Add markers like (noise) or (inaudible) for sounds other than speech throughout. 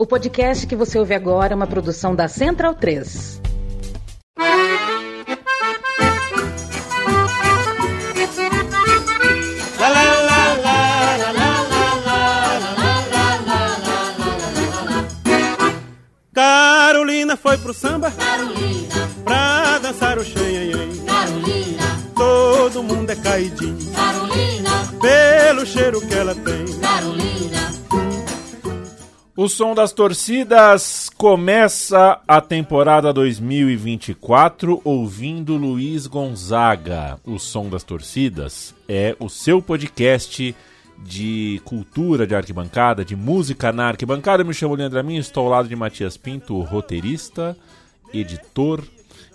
O podcast que você ouve agora é uma produção da Central 3. Carolina foi pro samba Carolina, pra dançar o xanhanhém. Carolina, Todo mundo é caidinho Carolina, pelo cheiro que ela tem. O som das torcidas começa a temporada 2024 ouvindo Luiz Gonzaga. O som das torcidas é o seu podcast de cultura de arquibancada, de música na arquibancada. Eu me chamo Leandro Amin, estou ao lado de Matias Pinto, roteirista, editor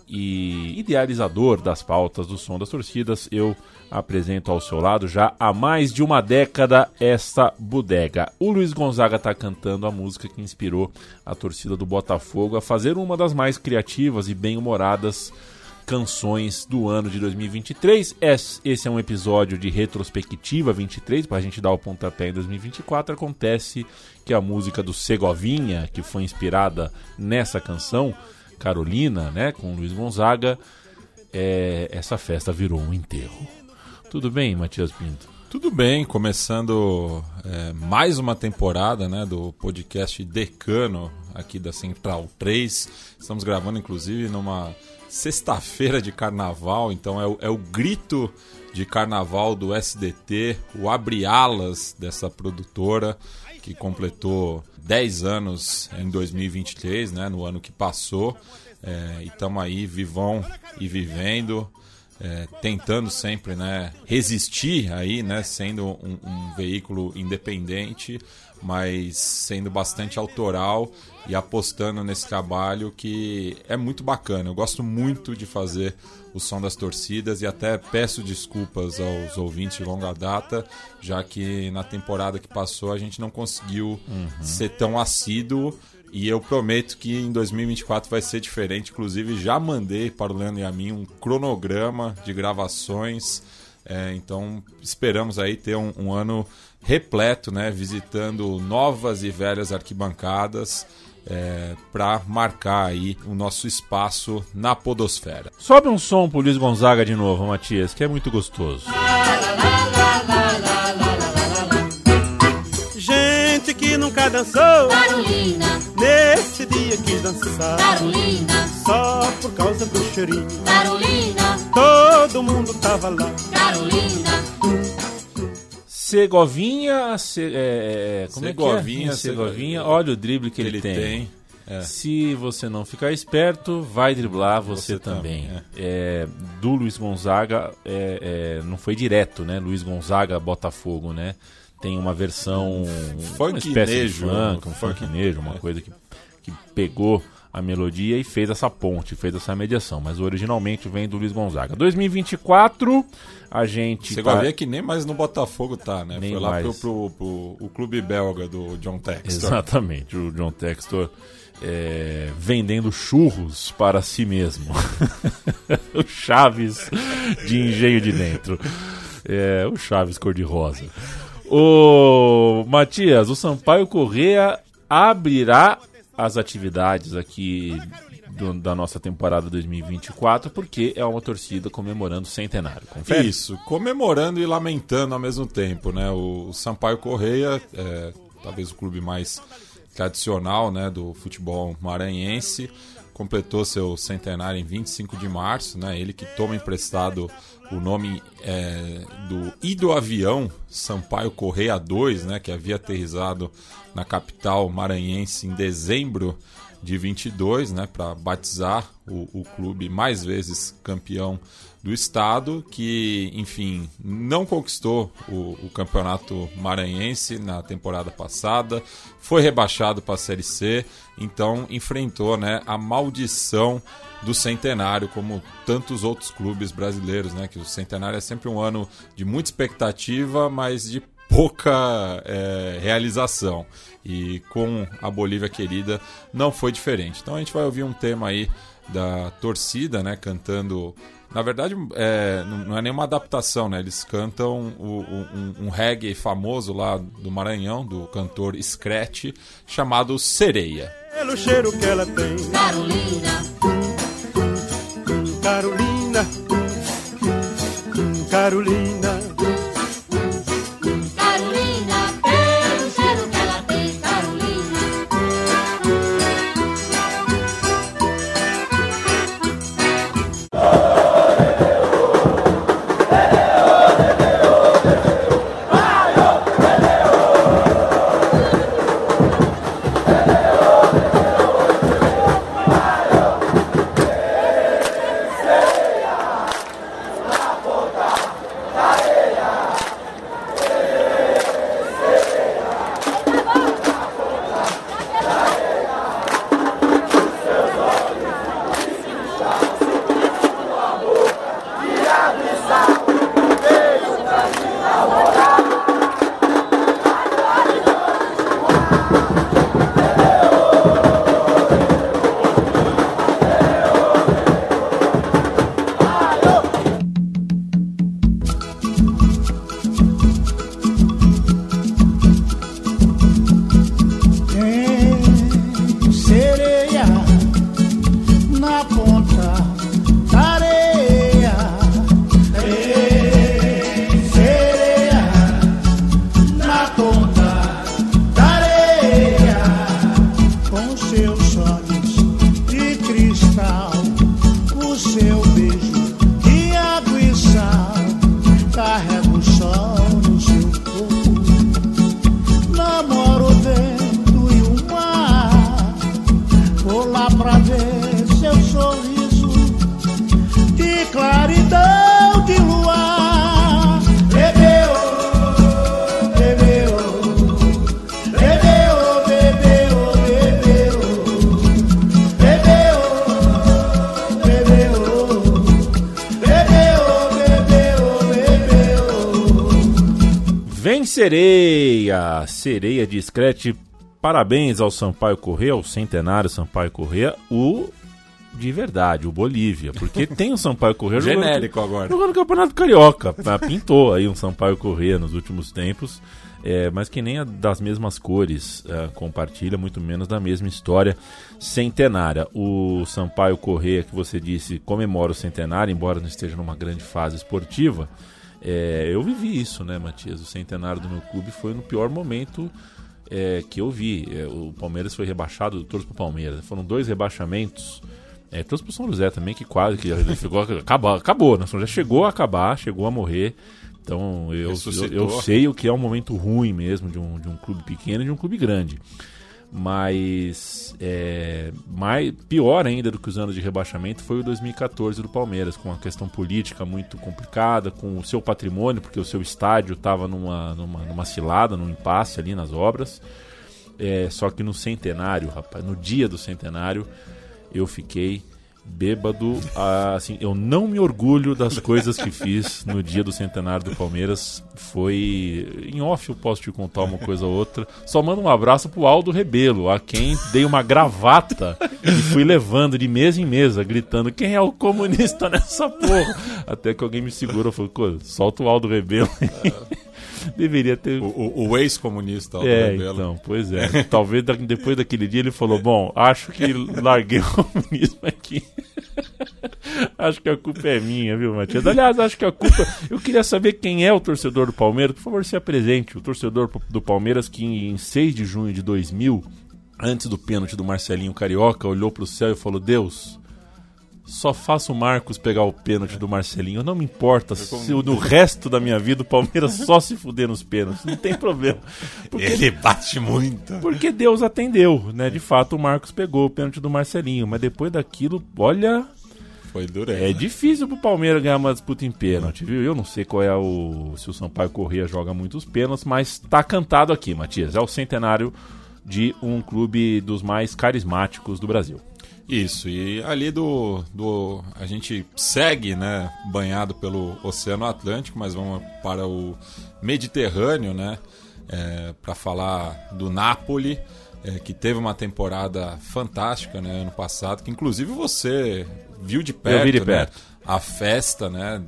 e idealizador das pautas do som das torcidas. Eu apresento ao seu lado já há mais de uma década esta bodega. O Luiz Gonzaga está cantando a música que inspirou a torcida do Botafogo a fazer uma das mais criativas e bem-humoradas canções do ano de 2023. Es- Esse é um episódio de retrospectiva 23, para a gente dar o pontapé em 2024. Acontece que a música do Segovinha, que foi inspirada nessa canção, Carolina, né, com Luiz Gonzaga, é, essa festa virou um enterro. Tudo bem, Matias Pinto? Tudo bem, começando é, mais uma temporada né, do podcast Decano aqui da Central 3. Estamos gravando, inclusive, numa sexta-feira de carnaval, então é o, é o grito de carnaval do SDT, o abre alas dessa produtora que completou 10 anos em 2023, né, no ano que passou. É, e estamos aí vivão e vivendo é, tentando sempre né, resistir aí, né, sendo um, um veículo independente, mas sendo bastante autoral e apostando nesse trabalho que é muito bacana. Eu gosto muito de fazer o som das torcidas e até peço desculpas aos ouvintes de longa data, já que na temporada que passou a gente não conseguiu ser tão assíduo. E eu prometo que em 2024 vai ser diferente. Inclusive, já mandei para o Leandro e a mim um cronograma de gravações. É, então, esperamos aí ter um, um ano repleto, né? Visitando novas e velhas arquibancadas é, para marcar aí o nosso espaço na podosfera. Sobe um som pro Luiz Gonzaga de novo, Matias, que é muito gostoso. Gente que nunca dançou, Carolina, nesse dia quis dançar. Carolina, Só por causa do cheirinho, Carolina, todo mundo tava lá. Carolina, Segovinha, se, é, é, como Segovinha, é que é? Segovinha, Segovinha. olha o drible que, ele, ele tem. tem. É. Se você não ficar esperto, vai driblar você, Você também. também, É, do Luiz Gonzaga, é, é, não foi direto, né? Luiz Gonzaga Botafogo, né? Tem uma versão. uma espécie de Funknejo, funk, um funk- funknejo, uma coisa que, que pegou a melodia e fez essa ponte, fez essa mediação. Mas originalmente vem do Luiz Gonzaga. 2024, a gente. Você tá- vai ver que nem mais no Botafogo tá, né? Nem Foi lá mais. pro, pro, pro- o clube belga do John Textor. Exatamente, o John Textor é, vendendo churros para si mesmo. (laughs) o Chaves de engenho de dentro. É, o Chaves cor-de-rosa. O Matias, o Sampaio Correa abrirá as atividades aqui do- da nossa temporada 2024 porque é uma torcida comemorando o centenário. Confere? Isso, comemorando e lamentando ao mesmo tempo, né? O Sampaio Correia, é, talvez o clube mais tradicional, né, do futebol maranhense, completou seu centenário em 25 de março, né? Ele que toma emprestado o nome é, do hidroavião Sampaio Correia 2, né, que havia aterrissado na capital maranhense em dezembro de 22, né, para batizar o, o clube mais vezes campeão do estado, que, enfim, não conquistou o, o campeonato maranhense na temporada passada, foi rebaixado para a Série C, então enfrentou, né, a maldição do centenário, como tantos outros clubes brasileiros, né, que o centenário é sempre um ano de muita expectativa, mas de pouca é, realização. E com a Bolívia querida não foi diferente. Então a gente vai ouvir um tema aí da torcida, né, cantando Na verdade, é, não é nenhuma adaptação, né? Eles cantam o- o- um, um reggae famoso lá do Maranhão, do cantor Scratch, chamado Sereia. Pelo cheiro que ela tem, Carolina, Carolina. Carolina, sereia! Sereia de Scratch. Parabéns ao Sampaio Corrêa, ao centenário Sampaio Corrêa, o de verdade, o Bolívia. Porque (laughs) tem o Sampaio Corrêa jogando- Genérico agora. Jogando no Campeonato Carioca. Ah, Pintou aí um Sampaio Corrêa nos últimos tempos. é, mas que nem das mesmas cores ah, compartilha, muito menos da mesma história centenária. O Sampaio Corrêa, que você disse, comemora o centenário, embora não esteja numa grande fase esportiva. É, eu vivi isso, né, Matias? O centenário do meu clube foi no pior momento é, que eu vi. É, o Palmeiras foi rebaixado, eu torço pro Palmeiras. Foram dois rebaixamentos. É, trouxe pro São José também, que quase que (laughs) ficou, acabou, acabou, né? São José chegou a acabar, chegou a morrer. Então eu, eu, eu sei o que é um momento ruim mesmo de um, de um clube pequeno e de um clube grande. Mas é, mais, pior ainda do que os anos de rebaixamento foi o 2014 do Palmeiras, com uma questão política muito complicada, com o seu patrimônio, porque o seu estádio estava numa, numa, numa cilada, num impasse ali nas obras. É, só que no centenário, rapaz, no dia do centenário, eu fiquei bêbado. assim, eu não me orgulho das coisas que fiz no dia do centenário do Palmeiras. Foi. Em off eu posso te contar uma coisa ou outra. Só mando um abraço pro Aldo Rebelo, a quem dei uma gravata e fui levando de mesa em mesa, gritando: quem é o comunista nessa porra? Até que alguém me segurou e falou: "Cô, solta o Aldo Rebelo. (laughs) Deveria ter O, o- o ex-comunista é, então, pois é. (laughs) Talvez depois daquele dia ele falou: Bom, acho que larguei o comunismo aqui. (laughs) acho que a culpa é minha, viu, Matias? Aliás, acho que a culpa. Eu queria saber quem é o torcedor do Palmeiras. Por favor, se apresente. O torcedor do Palmeiras que em 6 de junho de 2000, antes do pênalti do Marcelinho Carioca, olhou pro céu e falou: Deus. Só faço o Marcos pegar o pênalti do Marcelinho. Não me importa se no (laughs) resto da minha vida o Palmeiras (laughs) só se fuder nos pênaltis. Não tem problema. Porque Ele bate muito. porque Deus atendeu, né? De fato, o Marcos pegou o pênalti do Marcelinho, mas depois daquilo, olha, Foi dureza. é difícil pro Palmeiras ganhar uma disputa em pênalti, viu? Eu não sei qual é o se o Sampaio Corrêa joga muitos pênaltis, mas tá cantado aqui, Matias. É o centenário de um clube dos mais carismáticos do Brasil. Isso, e ali do, do. A gente segue, né? Banhado pelo Oceano Atlântico, mas vamos para o Mediterrâneo, né? para falar do Napoli, é, que teve uma temporada fantástica, né? Ano passado, que inclusive você viu de perto, vi de né, perto. a festa, né?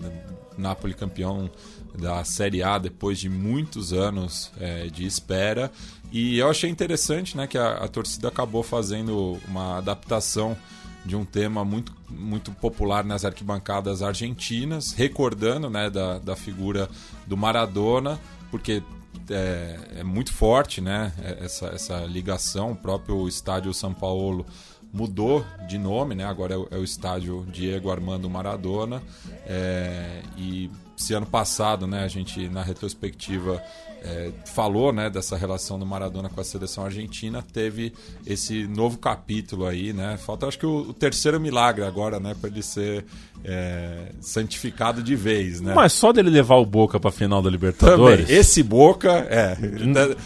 Napoli campeão da Série A depois de muitos anos é, de espera. E eu achei interessante né, que a, a, torcida acabou fazendo uma adaptação de um tema muito, muito popular nas arquibancadas argentinas, recordando né, da, da figura do Maradona, porque é, é muito forte né, essa, essa ligação. O próprio estádio São Paulo mudou de nome, né? Agora é o, é o estádio Diego Armando Maradona. É, e se ano passado, né, a gente na retrospectiva é, falou, né, dessa relação do Maradona com a seleção argentina, teve esse novo capítulo aí, né? Falta acho que o, o terceiro milagre agora, né, para ele ser é, santificado de vez, né? Mas só dele levar o Boca pra final da Libertadores. Também. Esse Boca, é.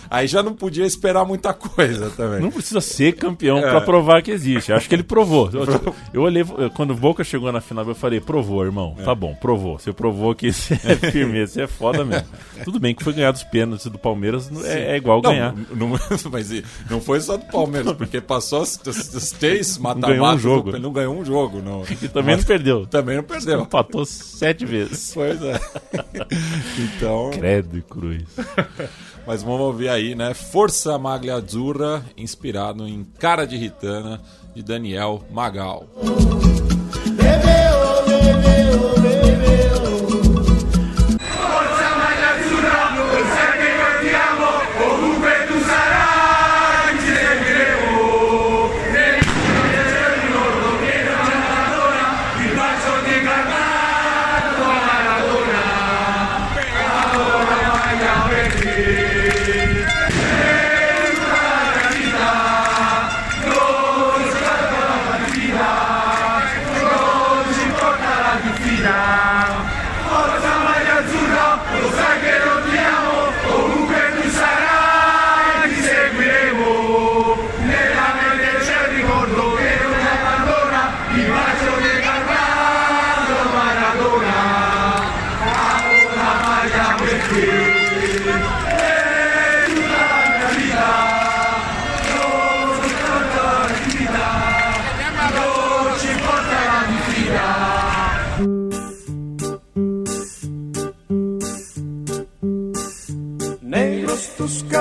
Aí já não podia esperar muita coisa também. Não precisa ser campeão é. para provar que existe. Acho que ele provou. (laughs) Eu, eu olhei, quando o Boca chegou na final, eu falei, provou, irmão. É. Tá bom, provou. Você provou que isso é (laughs) firmeza, isso é foda mesmo. Tudo bem que foi ganhar dos pênaltis do Palmeiras, é, é, igual não, ganhar. (laughs) Não, mas não foi só do Palmeiras, porque passou os, os três mata-mata. Não ganhou um jogo. Não ganhou um jogo. Não. E também mas, não perdeu. Também não perdeu. Empatou sete vezes. Pois é. (laughs) Então. Credo e cruz. (laughs) Mas vamos ouvir aí, né? Força Maglia Azzurra, inspirado em Cara de Ritana, de Daniel Magal. Bebeu,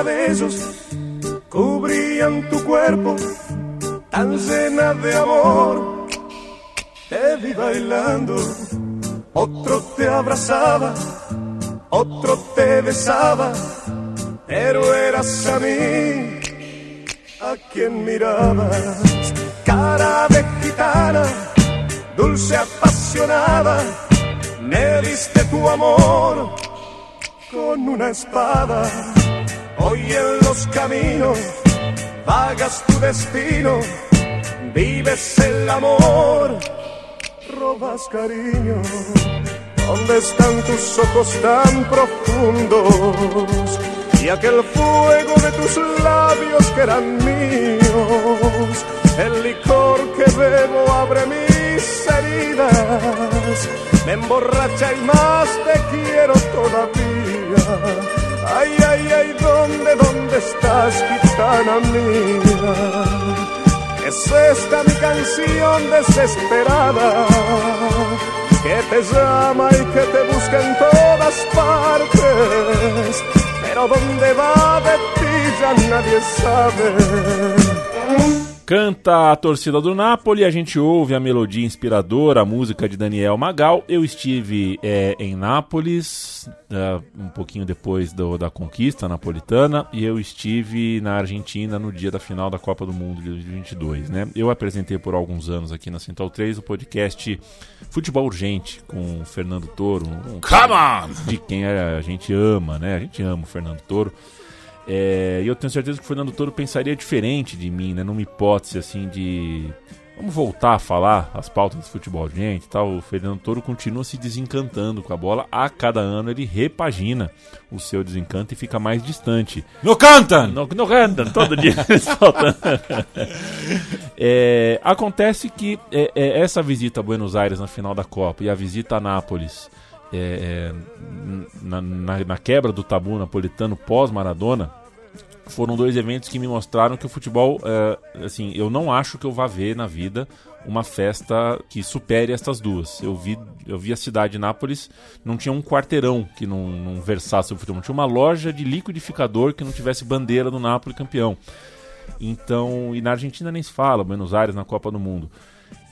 cabellos cubrían tu cuerpo, tan llena de amor. Te vi bailando, otro te abrazaba, otro te besaba, pero eras a mí a quien mirabas. Cara de gitana, dulce apasionada, me diste tu amor con una espada Hoy en los caminos vagas tu destino, vives el amor, robas cariño. ¿Dónde están tus ojos tan profundos? Y aquel fuego de tus labios que eran míos. El licor que bebo abre mis heridas. Me emborracha y más te quiero todavía Ay, ay, ay, ¿dónde, dónde estás, gitana mía? Es esta mi canción desesperada que te llama y que te busca en todas partes, pero dónde va de ti ya nadie sabe. Canta a torcida do Napoli, a gente ouve a melodia inspiradora, a música de Daniel Magal. Eu estive é, em Nápoles, uh, um pouquinho depois do, da conquista napolitana, e eu estive na Argentina no dia da final da Copa do Mundo de 2022. Né? Eu apresentei por alguns anos aqui na Central 3 o podcast Futebol Urgente com o Fernando Toro. Um, Come on! De quem a gente ama, né? A gente ama o Fernando Toro. É, e eu tenho certeza que o Fernando Toro pensaria diferente de mim, né? Numa hipótese assim de. Vamos voltar a falar as pautas do futebol, gente. Tal. O Fernando Toro continua se desencantando com a bola. A cada ano ele repagina o seu desencanto e fica mais distante. No cantam! No, no cantam, todo dia (laughs) (laughs) é, Acontece que é, é, essa visita a Buenos Aires na final da Copa e a visita a Nápoles é, é, na, na, na, quebra do tabu napolitano pós-Maradona foram dois eventos que me mostraram que o futebol, é, assim, eu não acho que eu vá ver na vida uma festa que supere estas duas. Eu vi, eu vi a cidade de Nápoles, não tinha um quarteirão que não, não versasse o futebol, tinha uma loja de liquidificador que não tivesse bandeira do Nápoles campeão. Então, e na Argentina nem se fala, Buenos Aires na Copa do Mundo.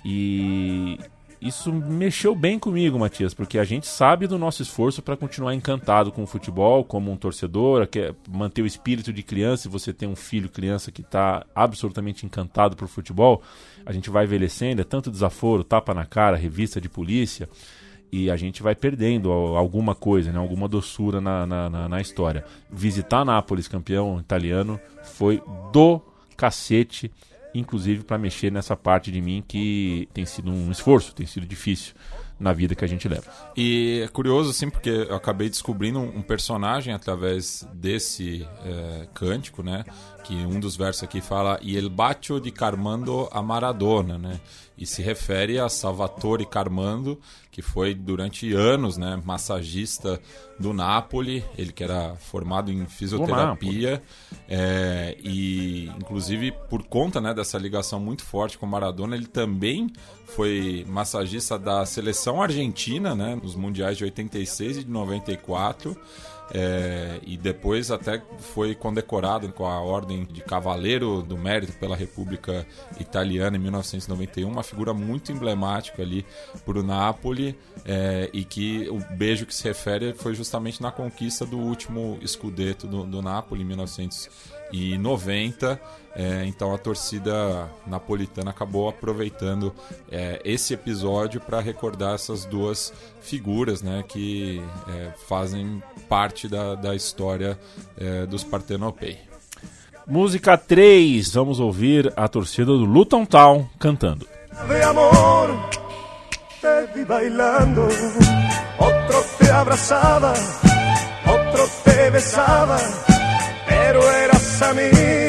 E isso mexeu bem comigo, Matias, porque a gente sabe do nosso esforço para continuar encantado com o futebol, como um torcedor, quer manter o espírito de criança. Se você tem um filho criança que está absolutamente encantado por futebol, a gente vai envelhecendo, é tanto desaforo, tapa na cara, revista de polícia, e a gente vai perdendo alguma coisa, né, alguma doçura na, na, na, na história. Visitar Nápoles, campeão italiano, foi do cacete inclusive para mexer nessa parte de mim que tem sido um esforço, tem sido difícil na vida que a gente leva. E é curioso, assim, porque eu acabei descobrindo um personagem através desse é, cântico, né? Que um dos versos aqui fala E el bacio di Carmando a Maradona, né? E se refere a Salvatore Carmando, que foi durante anos, né, massagista do Napoli, ele que era formado em fisioterapia, é, e inclusive por conta né, dessa ligação muito forte com Maradona, ele também foi massagista da seleção argentina, né, nos mundiais de 86 e de 94. É, e depois até foi condecorado com a Ordem de Cavaleiro do Mérito pela República Italiana em 1991, uma figura muito emblemática ali para o Napoli é, e que o beijo que se refere foi justamente na conquista do último escudeto do, do Napoli em 1990. É, então a torcida napolitana acabou aproveitando é, esse episódio para recordar essas duas figuras né, que é, fazem parte da, da história é, dos Partenopei. Música 3, vamos ouvir a torcida do Luton Town cantando. De amor, te vi bailando, otro te otro te besaba, pero eras a mí.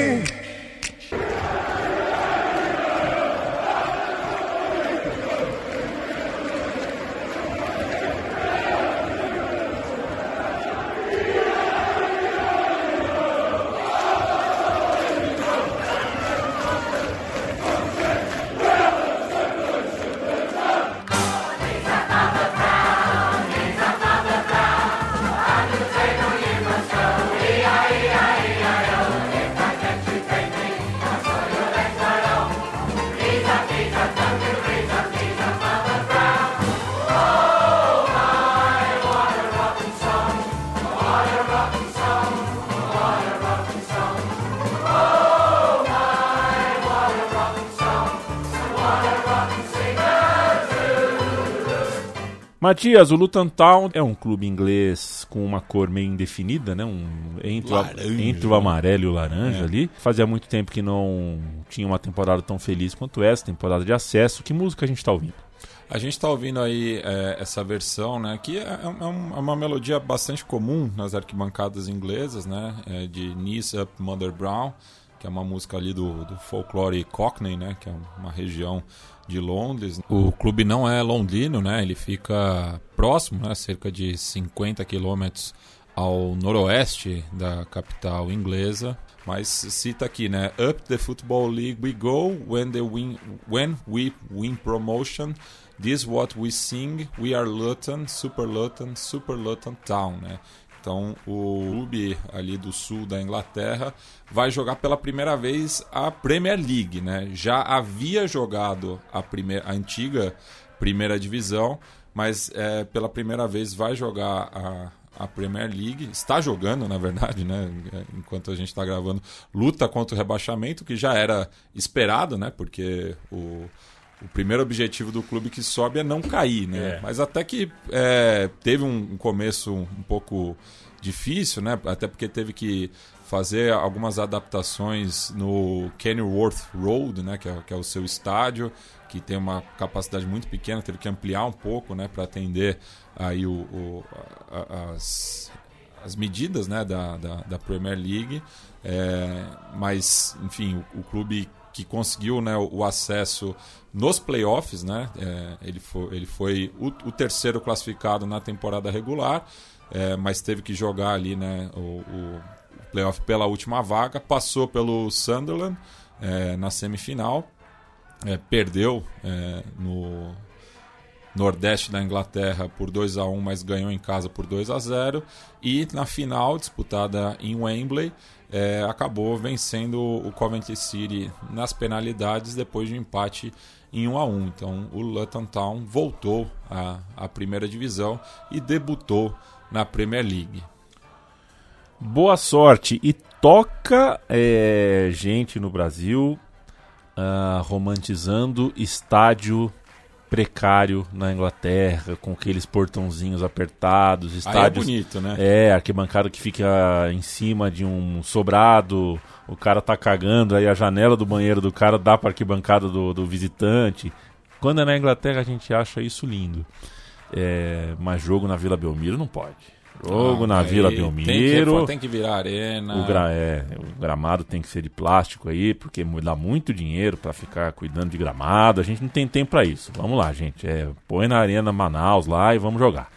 Matias, o Luton Town é um clube inglês com uma cor meio indefinida, né? Um, entre, o, entre o amarelo e o laranja É. ali. Fazia muito tempo que não tinha uma temporada tão feliz quanto essa, temporada de acesso. Que música a gente tá ouvindo? A gente está ouvindo aí é, essa versão, né? Que é, é um- é uma melodia bastante comum nas arquibancadas inglesas, né? É de Nice Up Mother Brown, que é uma música ali do, do folclore Cockney, né? Que é uma região de Londres. O clube não é londrino, né? Ele fica próximo, né? Cerca de 50 quilômetros ao noroeste da capital inglesa. Mas cita aqui, né? Up the Football League we go when, the win, when we win promotion. This what we sing. We are Luton, Super Luton, Super Luton Town, né? Então, o clube ali do sul da Inglaterra vai jogar pela primeira vez a Premier League, né? Já havia jogado a, primeira, a antiga primeira divisão, mas é, pela primeira vez vai jogar a, a Premier League. Está jogando, na verdade, né? Enquanto a gente está gravando, luta contra o rebaixamento, que já era esperado, né? Porque o, o primeiro objetivo do clube que sobe é não cair, né? É. Mas até que é, teve um, começo um pouco difícil, né? Até porque teve que fazer algumas adaptações no Kenilworth Road, né? Que é, que é o seu estádio, que tem uma capacidade muito pequena, teve que ampliar um pouco, né? Para atender aí o, o- a- as, as medidas, né? Da, da, da Premier League. É, mas, enfim, o, o clube que conseguiu né, o, acesso nos playoffs, né? É, ele foi, ele foi o, o terceiro classificado na temporada regular, é, mas teve que jogar ali, né? O, o- playoff pela última vaga, passou pelo Sunderland é, na semifinal, é, perdeu é, no Nordeste da Inglaterra por 2 a 1 mas ganhou em casa por 2 a 0 e na final, disputada em Wembley, é, acabou vencendo o Coventry City nas penalidades depois de um empate em 1 a 1 Então o Luton Town voltou à, à primeira divisão e debutou na Premier League. Boa sorte e toca é, gente no Brasil uh, romantizando estádio precário na Inglaterra, com aqueles portãozinhos apertados, estádios. Aí é bonito, né? É, arquibancada que fica em cima de um sobrado, o cara tá cagando, aí a janela do banheiro do cara dá para arquibancada do, do visitante. Quando é na Inglaterra a gente acha isso lindo. É, mas jogo na Vila Belmiro não pode. Jogo na Vila Belmiro. Tem que, tem que virar arena. O, gra, é, o gramado tem que ser de plástico aí, porque dá muito dinheiro para ficar cuidando de gramado. A gente não tem tempo para isso. Vamos lá, gente. É, põe na Arena Manaus lá e vamos jogar.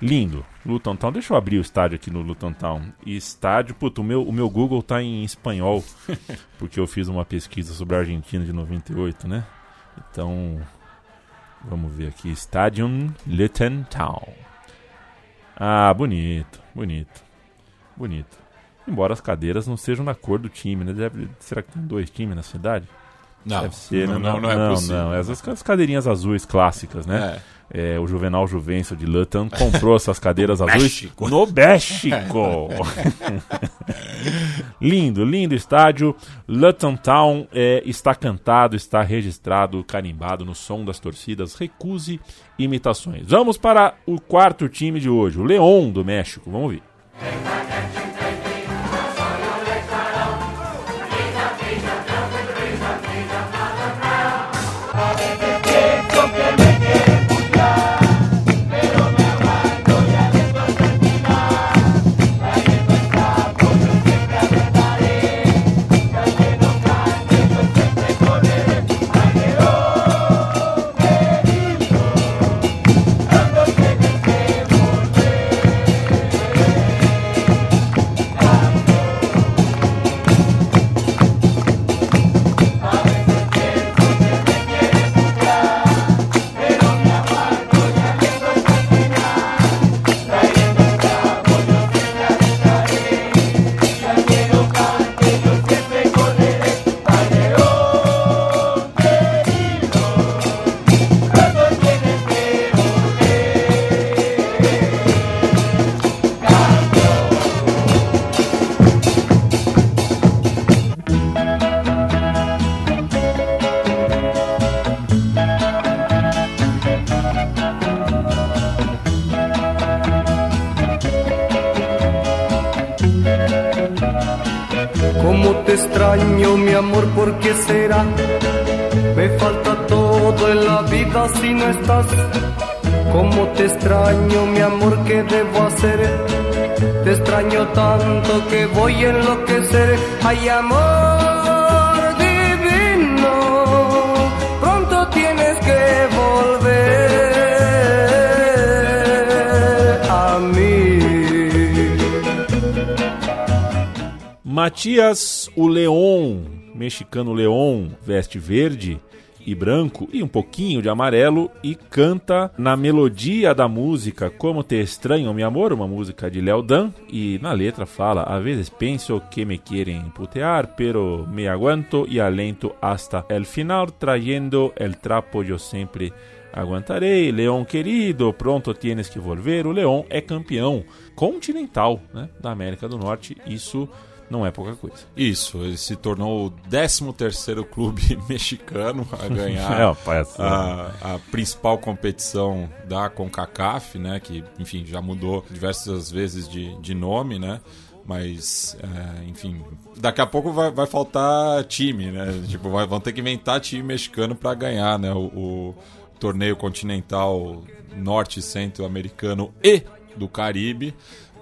Lindo. Luton Town. Deixa eu abrir o estádio aqui no Luton Town. estádio, puto, o meu, o meu Google tá em espanhol, (laughs) porque eu fiz uma pesquisa sobre a Argentina de 98, né? Então, vamos ver aqui. Stadium Luton Town. Ah, bonito, bonito, bonito. Embora as cadeiras não sejam da cor do time, né? Deve, será que tem dois times na cidade? Não, Deve ser, não, né? não, não, é possível. Não, essas as cadeirinhas azuis clássicas, né? É. É, o Juvenal Juvencio de Luton comprou essas cadeiras azuis no México. lindo, lindo estádio. Luton Town é, está cantado, está registrado, carimbado no som das torcidas. Recuse imitações. Vamos para o quarto time de hoje, o Leão do México. Vamos ver. Debo hacer? Te extraño tanto que voy a enloquecer. Ay, amor divino, pronto tienes que volver a mí. Matias, o Leon, mexicano Leon, veste verde e branco e um pouquinho de amarelo e canta na melodia da música Como Te Estranho, Mi Amor, uma música de Léo Dan, e na letra fala: A vezes penso que me querem putear, pero me aguanto e alento hasta el final, trayendo el trapo eu sempre aguantarei. Leão querido, pronto tienes que volver. O Leão é campeão continental né, da América do Norte, isso não é pouca coisa. Isso, ele se tornou o 13 terceiro clube (laughs) mexicano a ganhar (laughs) É, rapaz, a, a principal competição da CONCACAF, né? Que, enfim, já mudou diversas vezes de, de nome, né? Mas, é, enfim, daqui a pouco vai, vai faltar time, né? (laughs) Tipo, vai, vão ter que inventar time mexicano para ganhar, né? O, o torneio continental norte e centro-americano e do Caribe.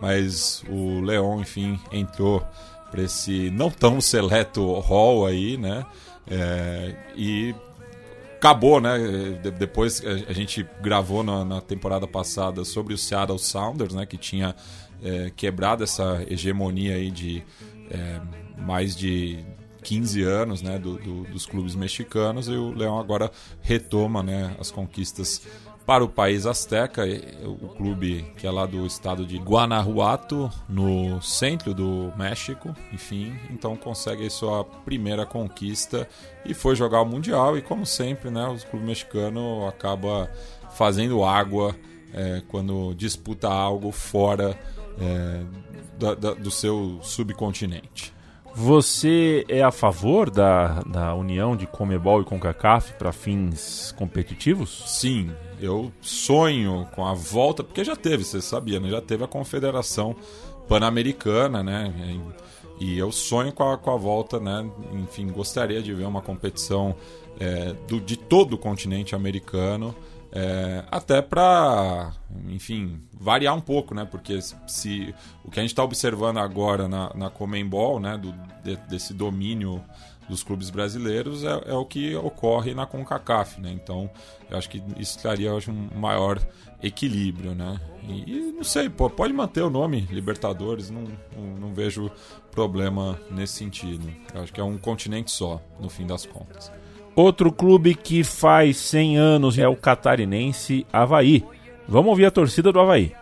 Mas o Leão, enfim, entrou para esse não tão seleto hall aí, né? É, e acabou, né? De- depois a a gente gravou na, na temporada passada sobre o Seattle Sounders, né? Que tinha é, quebrado essa hegemonia aí de é, mais de 15 anos né, do, do, dos clubes mexicanos e o Leão agora retoma né, as conquistas para o país azteca, o clube que é lá do estado de Guanajuato, no centro do México, enfim, então consegue sua primeira conquista e foi jogar o Mundial e como sempre, né, o clube mexicano acaba fazendo água é, quando disputa algo fora é, da, da, do seu subcontinente. Você é a favor da, da união de Comebol e CONCACAF para fins competitivos? Sim, eu sonho com a volta, porque já teve, você sabia, né? Já teve a Confederação Pan-Americana, né? E eu sonho com a, com a volta, né? Enfim, gostaria de ver uma competição é, do, de todo o continente americano. É, até para, enfim, variar um pouco, né? Porque se o que a gente está observando agora na, na Comembol, né? Do, de, desse domínio dos clubes brasileiros é, é, o que ocorre na CONCACAF, né? Então, eu acho que isso traria hoje um maior equilíbrio, né? E, e não sei, pode manter o nome Libertadores, não, não, não vejo problema nesse sentido. Eu acho que é um continente só, no fim das contas. Outro clube que faz 100 anos é o catarinense Havaí. Vamos ouvir a torcida do Havaí.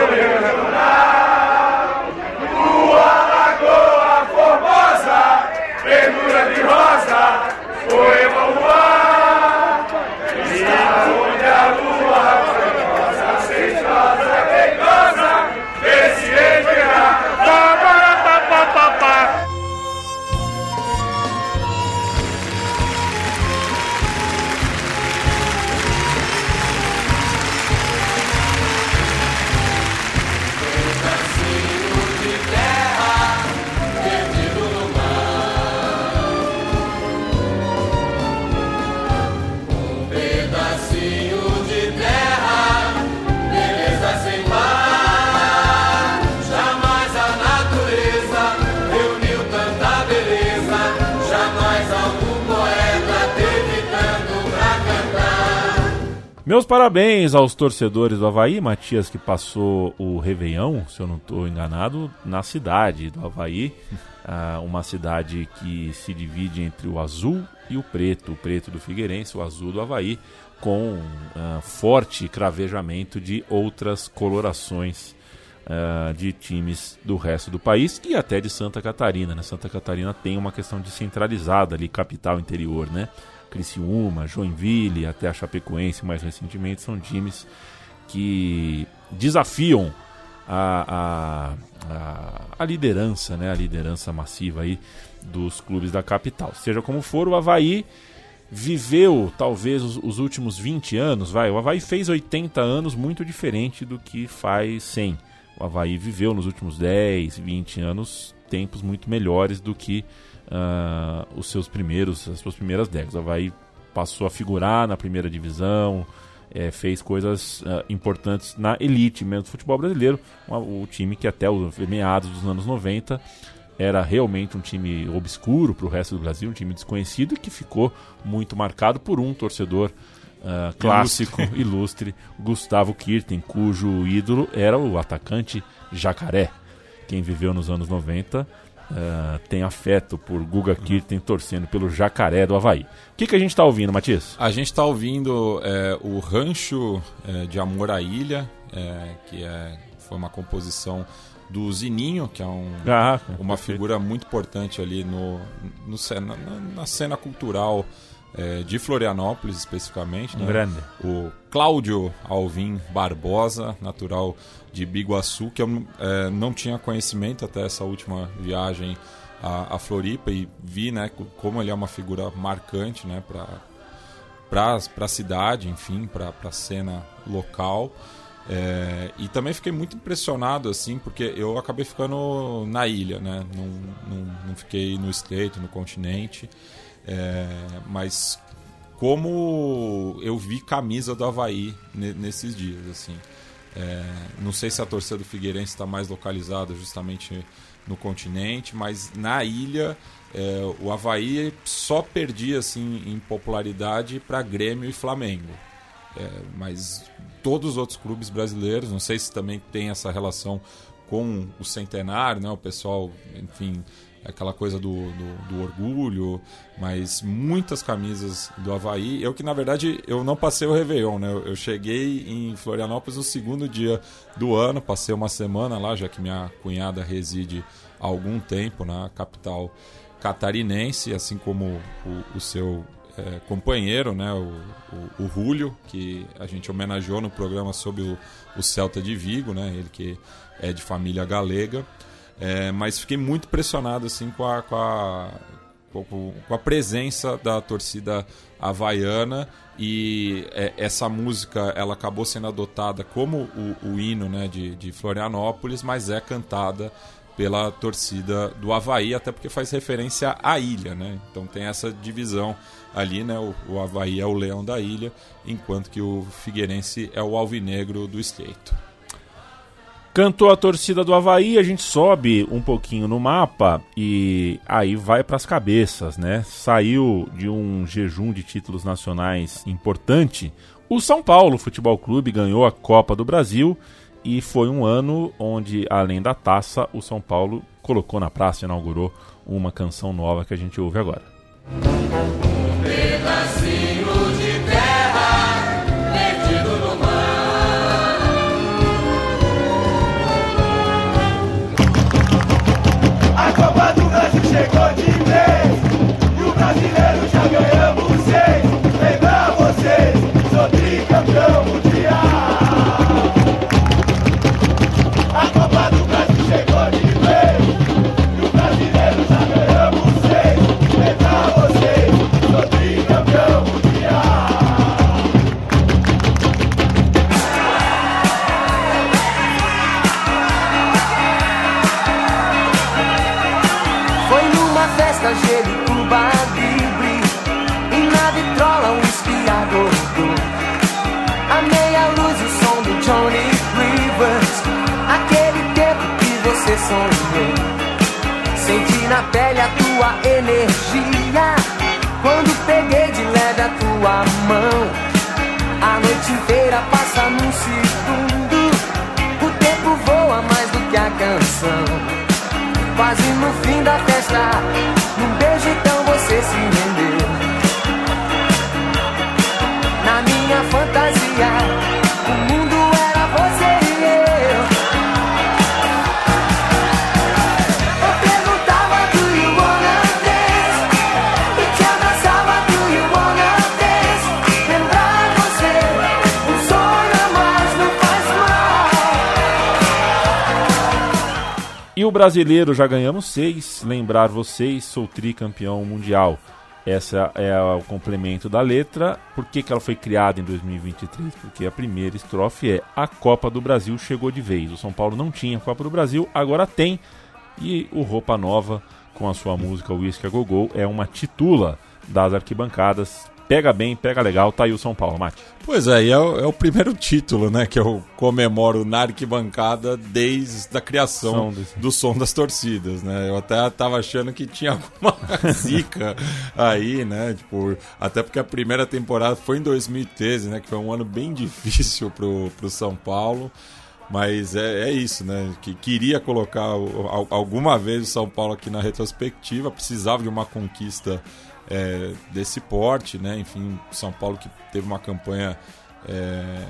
Yeah. Meus parabéns aos torcedores do Havaí, Matias, que passou o Réveillon, se eu não estou enganado, na cidade do Havaí. (laughs) Ah, uma cidade que se divide entre o azul e o preto. O preto do Figueirense, o azul do Havaí, com ah, forte cravejamento de outras colorações ah, de times do resto do país e até de Santa Catarina. Né? Santa Catarina tem uma questão descentralizada ali, capital interior, né? Criciúma, Joinville, até a Chapecoense mais recentemente, são times que desafiam a, a, a, a, liderança, né, a liderança massiva aí dos clubes da capital. Seja como for, o Havaí viveu talvez os, os, últimos 20 anos, vai, o Havaí fez 80 anos muito diferente do que faz 100. O Havaí viveu nos últimos 10, 20 anos tempos muito melhores do que uh, os seus primeiros, as suas primeiras décadas. O Havaí passou a figurar na primeira divisão, é, fez coisas uh, importantes na elite mesmo do futebol brasileiro. O, o time que até os meados dos anos 90 era realmente um time obscuro para o resto do Brasil, um time desconhecido e que ficou muito marcado por um torcedor uh, clássico, ilustre. (laughs) ilustre, Gustavo Kirten, cujo ídolo era o atacante Jacaré. Quem viveu nos anos 90 uh, tem afeto por Guga Kirten torcendo pelo jacaré do Havaí. O que, que a gente está ouvindo, Matias? A gente está ouvindo é, o Rancho é, de Amor à Ilha, é, que é, foi uma composição do Zininho, que é um, ah, uma figura muito importante ali no, no na, na, cena cultural é, de Florianópolis especificamente. Né? grande. O Cláudio Alvim Barbosa, natural de Biguaçu, que eu é, não tinha conhecimento até essa última viagem a, a Floripa e vi né, co- como ele é uma figura marcante né, para a cidade, enfim, para a cena local. É, e também fiquei muito impressionado, assim, porque eu acabei ficando na ilha, né? Não, não, não fiquei no estreito, no continente. É, mas como eu vi camisa do Havaí ne- nesses dias, assim. É, não sei se a torcida do Figueirense está mais localizada justamente no continente, mas na ilha é, o Havaí só perdia assim em popularidade para Grêmio e Flamengo. É, mas todos os outros clubes brasileiros, não sei se também tem essa relação com o centenário, né? O pessoal, enfim, aquela coisa do, do, do orgulho, mas muitas camisas do Havaí. Eu que, na verdade, eu não passei o Réveillon, né? Eu, cheguei em Florianópolis no segundo dia do ano, passei uma semana lá, já que minha cunhada reside há algum tempo na capital catarinense, assim como o, o seu é, companheiro, né, o, o, o Julio, que a gente homenageou no programa sobre o, o Celta de Vigo, né, ele que é de família galega. É, mas fiquei muito impressionado assim com a, com a, com a presença da torcida havaiana e é, essa música ela acabou sendo adotada como o, o hino né, de, de Florianópolis, mas é cantada pela torcida do Havaí, até porque faz referência à ilha, né? Então tem essa divisão ali, né? O, o Havaí é o leão da ilha, enquanto que o Figueirense é o alvinegro do estreito. Cantou a torcida do Havaí, a gente sobe um pouquinho no mapa e aí vai para as cabeças, né? Saiu de um jejum de títulos nacionais importante. O São Paulo Futebol Clube ganhou a Copa do Brasil e foi um ano onde, além da taça, o São Paulo colocou na praça, inaugurou uma canção nova que a gente ouve agora. A brasileiro já ganhamos seis. Lembrar vocês, sou tricampeão mundial. Essa é o complemento da letra. Por que, que ela foi criada em 2023? Porque a primeira estrofe é A Copa do Brasil chegou de vez. O São Paulo não tinha Copa do Brasil, agora tem. E o Roupa Nova, com a sua música Whisky a Gogol, é uma titula das arquibancadas. Pega bem, pega legal, tá aí o São Paulo, Mate. Pois é, e é o, é o primeiro título, né, que eu comemoro na arquibancada desde a criação Som desse- do som das torcidas, né? Eu até tava achando que tinha (laughs) alguma zica aí, né? Tipo, até porque a primeira temporada foi em 2013, né? Que foi um ano bem difícil pro, pro São Paulo. Mas é, é isso, né? Que queria colocar alguma vez o São Paulo aqui na retrospectiva, precisava de uma conquista é, desse porte, né? Enfim, São Paulo que teve uma campanha é,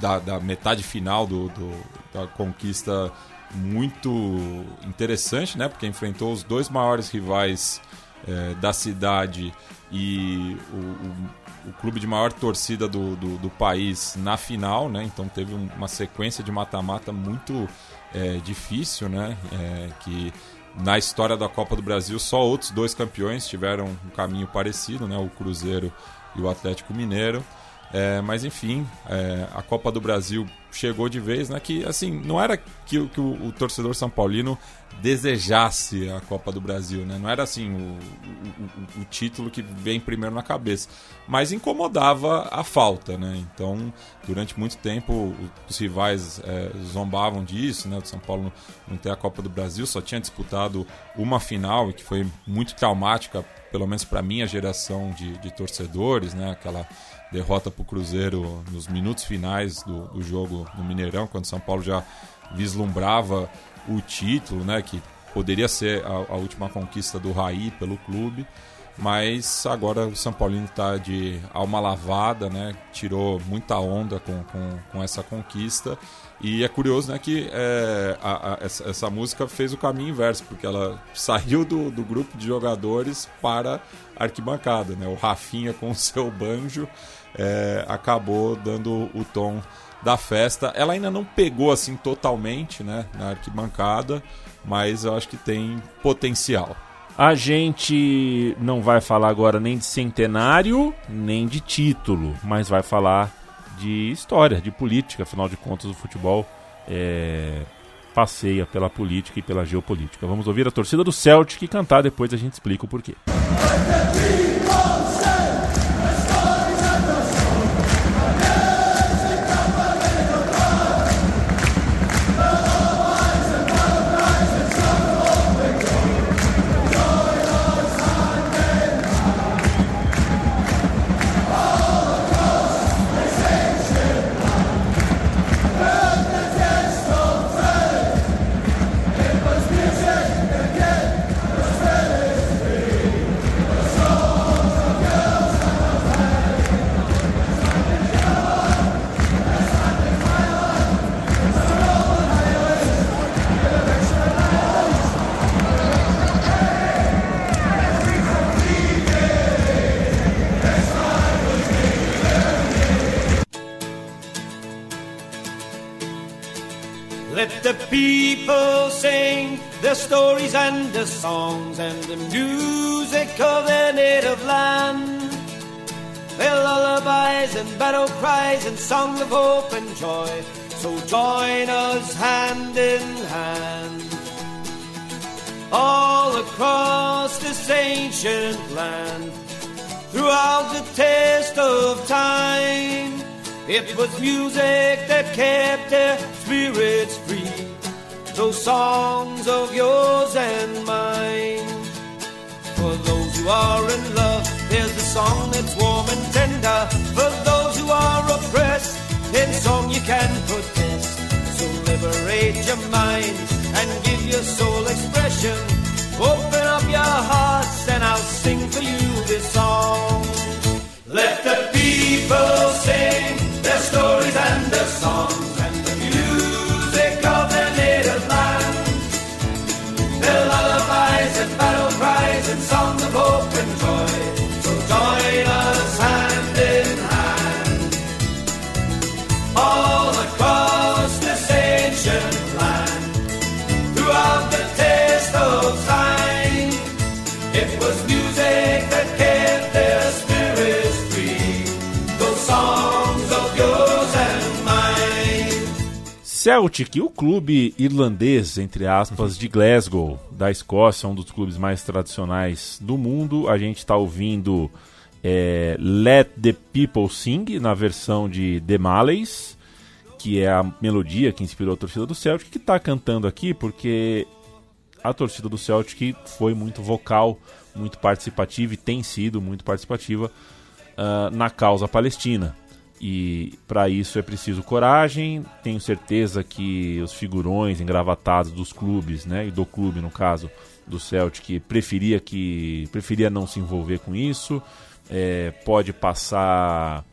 da, da metade final do, do- da conquista muito interessante, né? Porque enfrentou os dois maiores rivais é, da cidade e o, o, o, clube de maior torcida do, do, do, país na final, né? Então teve uma sequência de mata-mata muito é, difícil, né? É, que na história da Copa do Brasil só outros dois campeões tiveram um caminho parecido, né? O Cruzeiro e o Atlético Mineiro. É, mas enfim, é, a Copa do Brasil chegou de vez, né? Que assim, não era que, que o, o, torcedor São Paulino desejasse a Copa do Brasil, né? Não era assim o, o, o, título que vem primeiro na cabeça, mas incomodava a falta, né? Então, durante muito tempo, os rivais é, zombavam disso, né? O São Paulo não ter a Copa do Brasil, só tinha disputado uma final que foi muito traumática, pelo menos para minha geração de, de torcedores, né? Aquela derrota para o Cruzeiro nos minutos finais do, do, jogo no Mineirão, quando São Paulo já vislumbrava o título, né, que poderia ser a, a última conquista do Raí pelo clube, mas agora o São Paulino está de alma lavada, né, tirou muita onda com, com, com essa conquista e é curioso né, que é, a, a, essa, essa, música fez o caminho inverso, porque ela (laughs) saiu do, do grupo de jogadores para a arquibancada. Né? O Rafinha com o seu banjo é, acabou dando o tom da festa. Ela ainda não pegou assim totalmente né, na arquibancada, mas eu acho que tem potencial. A gente não vai falar agora nem de centenário, nem de título, mas vai falar de história, de política. Afinal de contas, o futebol é, passeia pela política e pela geopolítica. Vamos ouvir a torcida do Celtic cantar, depois a gente explica o porquê. Stories and the songs and the music of their native land. Their lullabies and battle cries and song of hope and joy. So join us hand in hand. All across this ancient land, throughout the taste of time, it was music that kept their spirits free those songs of yours and mine. For those who are in love, there's a song that's warm and tender. For those who are oppressed, in song you can protest. So liberate your mind and give your soul expression. Open up your hearts and I'll sing for you this song. Let the people sing their stories and their songs. Celtic, o clube irlandês, entre aspas, de Glasgow, da Escócia, um dos clubes mais tradicionais do mundo. A gente está ouvindo é, Let the People Sing, na versão de The Maleys, que é a melodia que inspirou a torcida do Celtic, que está cantando aqui porque a torcida do Celtic foi muito vocal, muito participativa e tem sido muito participativa uh, na causa palestina. E para isso é preciso coragem. Tenho certeza que os figurões engravatados dos clubes, né, e do clube no caso do Celtic, preferia que preferia não se envolver com isso. É, pode passar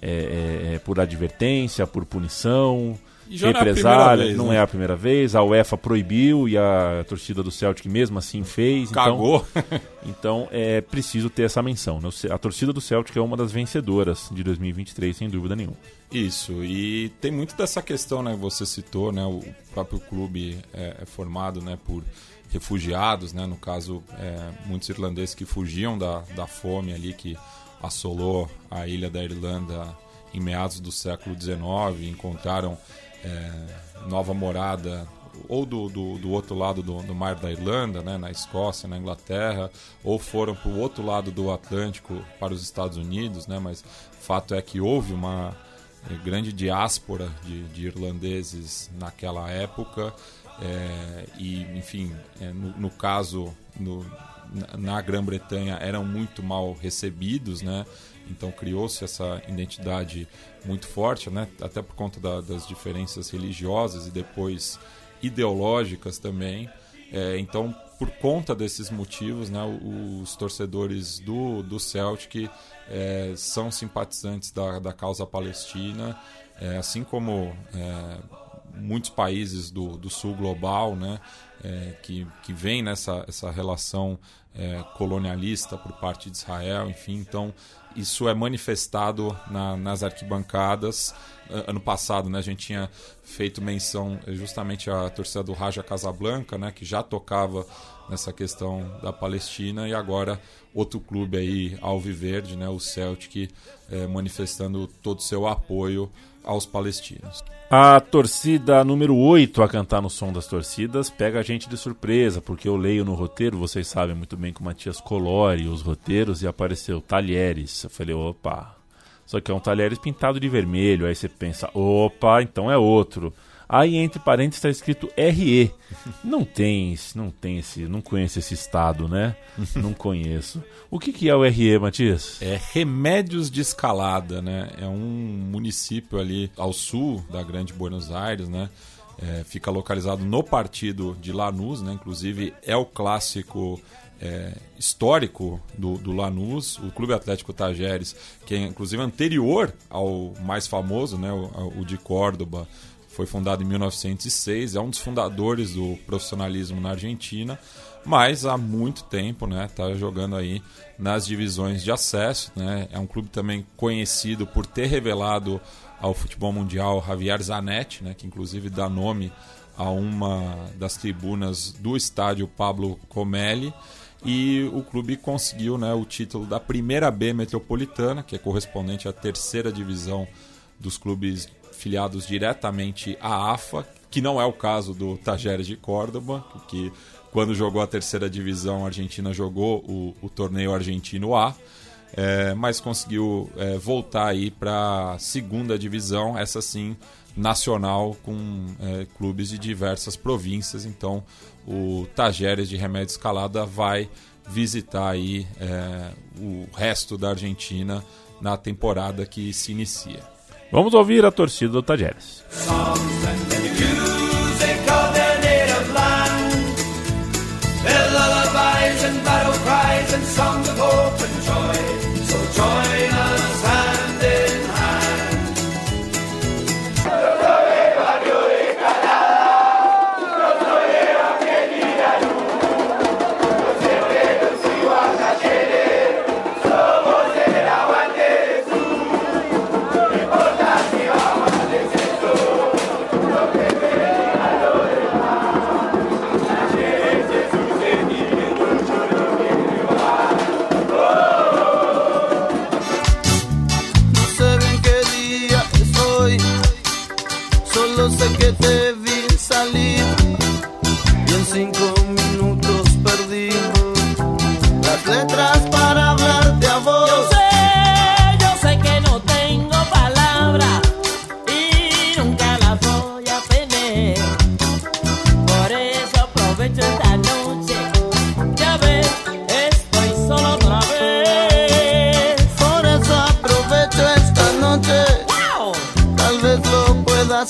é, é, é por advertência, por punição. Já não é a represália, primeira vez, não né? é a primeira vez. A UEFA proibiu e a torcida do Celtic mesmo assim fez. então- Cagou. (laughs) Então é preciso ter essa menção. né? A torcida do Celtic é uma das vencedoras de 2023, sem dúvida nenhuma. Isso, e tem muito dessa questão, né, que você citou, né, o próprio clube é, é formado, né, por refugiados, né, no caso, é, muitos irlandeses que fugiam da, da fome ali, que assolou a ilha da Irlanda em meados do século XIX, encontraram é, nova morada ou do, do, do outro lado do, do mar da Irlanda, né, na Escócia, na Inglaterra, ou foram para o outro lado do Atlântico para os Estados Unidos, né, mas fato é que houve uma é, grande diáspora de, de irlandeses naquela época é, e enfim é, no, no caso no, na, na Grã-Bretanha eram muito mal recebidos né então criou-se essa identidade muito forte né? Até por conta da- das diferenças religiosas e depois ideológicas também. É, então, por conta desses motivos, né, os torcedores do, do Celtic é, são simpatizantes da, da causa palestina, é, assim como é, muitos países do, do sul global, né, é, que, que vem nessa essa relação é, colonialista por parte de Israel, enfim, então isso é manifestado na- nas arquibancadas. Ano passado, né, a gente tinha feito menção justamente à torcida do Raja Casablanca, né, que já tocava nessa questão da Palestina e agora outro clube aí alviverde, né, o Celtic, eh, manifestando todo o seu apoio aos palestinos. A torcida número 8 a cantar no som das torcidas pega a gente de surpresa, porque eu leio no roteiro, vocês sabem muito bem que o Matias colore os roteiros e apareceu Talheres. Eu falei, opa. Só que é um Talheres pintado de vermelho, aí você pensa, opa, então é outro. Aí entre parênteses está escrito RE. Não tem, esse- não tem esse, não conheço esse estado, né? (laughs) Não conheço. O que que é o RE, Matias? É Remédios de Escalada, né? É um município ali ao sul da Grande Buenos Aires, né? É, fica localizado no partido de Lanús, né? Inclusive é o clássico é, histórico do, do Lanús, o Clube Atlético Tajeres, que é inclusive anterior ao mais famoso, né? O, o de Córdoba, foi fundado em 1906, é um dos fundadores do profissionalismo na Argentina, mas há muito tempo, né, tá jogando aí nas divisões de acesso, né? É um clube também conhecido por ter revelado ao futebol mundial Javier Zanetti, né, que inclusive dá nome a uma das tribunas do estádio Pablo Comelli. E o clube conseguiu né, o título da primeira B metropolitana, que é correspondente à terceira divisão dos clubes filiados diretamente à AFA, que não é o caso do Tajeres de Córdoba, que quando jogou a terceira divisão a Argentina jogou o, o torneio argentino A, é, mas conseguiu é, voltar aí para a segunda divisão, essa sim nacional com é, clubes de diversas províncias. Então o Tajeres de Remédio Escalada vai visitar aí é, o resto da Argentina na temporada que se inicia. Vamos ouvir a torcida do Tajeres. music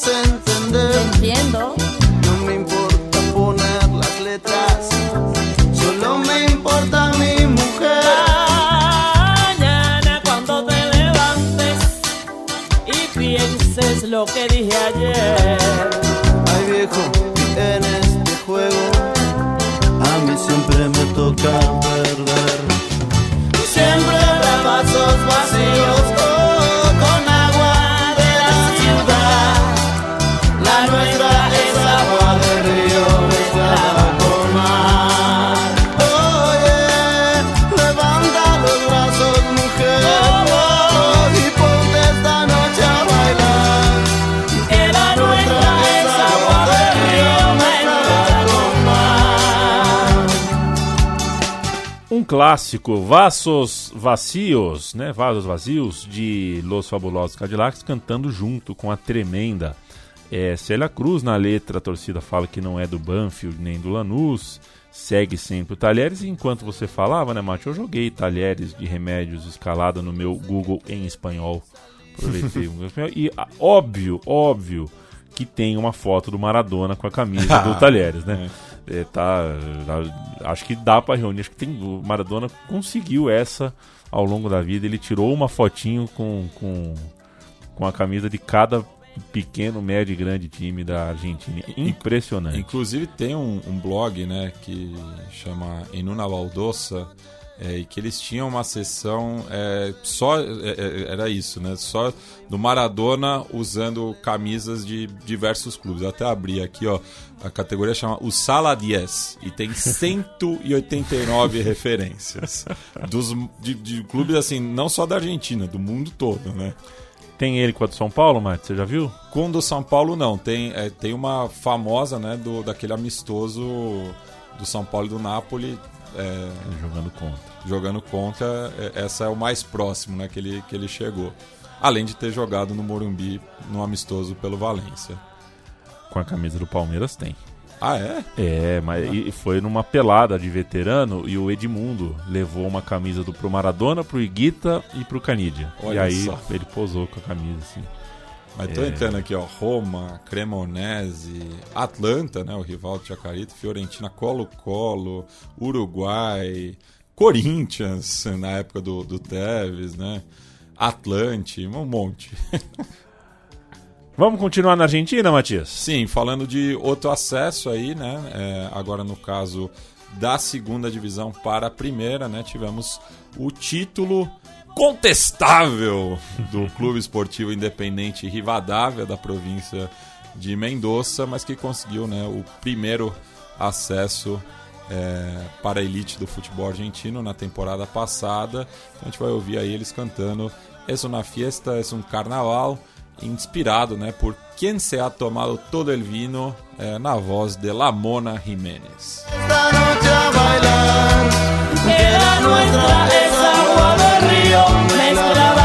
entender. Entiendo. No me importa poner las letras, solo me importa mi mujer. Mañana cuando te levantes y pienses lo que dije ayer. Ay viejo, en este juego a mí siempre me toca clássico, Vasos Vacios, né? Vasos Vazios, de Los Fabulosos Cadillacs, cantando junto com a tremenda é, Célia Cruz. Na letra, a torcida fala que não é do Banfield nem do Lanús. Segue sempre o Talheres. E enquanto você falava, né, Mate? Eu joguei Talheres de Remédios escalada no meu Google em espanhol. Aproveitei o espanhol. E óbvio, óbvio que tem uma foto do Maradona com a camisa do (laughs) Talheres, né? É, tá, dá- acho que dá pra reunir. Acho que tem, o Maradona conseguiu essa ao longo da vida. Ele tirou uma fotinho com, com, com a camisa de cada pequeno, médio e grande time da Argentina. Impressionante. Inclusive tem um, um blog, né, que chama Enuna Baldosa, é, e que eles tinham uma sessão é, só é, é, era isso, né? Só do Maradona usando camisas de diversos clubes. Eu até abri aqui, ó, a categoria chama o Sala 10 e tem (laughs) 189 referências dos de, de clubes assim, não só da Argentina, do mundo todo, né? Tem ele com a do São Paulo, Mate? Você já viu? Com o do São Paulo não, tem, é, tem uma famosa, né, do daquele amistoso do São Paulo e do Napoli é, Jogando contra. Jogando contra, é, essa é o mais próximo, né, que ele, que ele chegou. Além de ter jogado no Morumbi no amistoso pelo Valência. Com a camisa do Palmeiras tem. Ah, é? É, mas e foi numa pelada de veterano e o Edmundo levou uma camisa do pro Maradona, pro Iguita e pro Canidia. Olha e aí só. ele posou com a camisa assim. Mas tô entrando aqui, ó, Roma, Cremonese, Atlanta, né, o rival do Chacarita, Fiorentina, Colo-Colo, Uruguai, Corinthians, na época do, do Tevez, né, Atlante, um monte. (laughs) Vamos continuar na Argentina, Matias? Sim, falando de outro acesso aí, né? é, agora no caso da segunda divisão para a primeira, né? Tivemos o título contestável do (laughs) Clube Esportivo Independente Rivadavia da província de Mendoza, mas que conseguiu, né? O primeiro acesso é, para a elite do futebol argentino na temporada passada. Então a gente vai ouvir aí eles cantando Es una fiesta, es un carnaval, inspirado né, por Quien se ha tomado todo el vino, é, na voz de Lamona Jiménez. Esta noche a bailar. Que la nuestra es agua río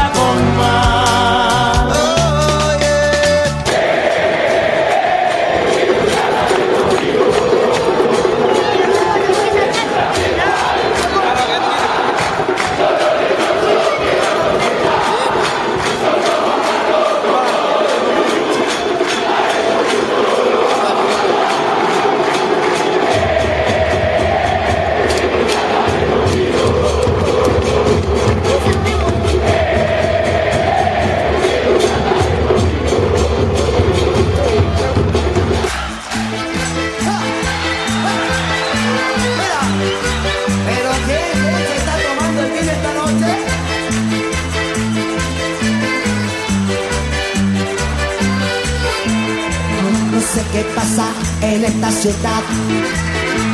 en esta ciudad.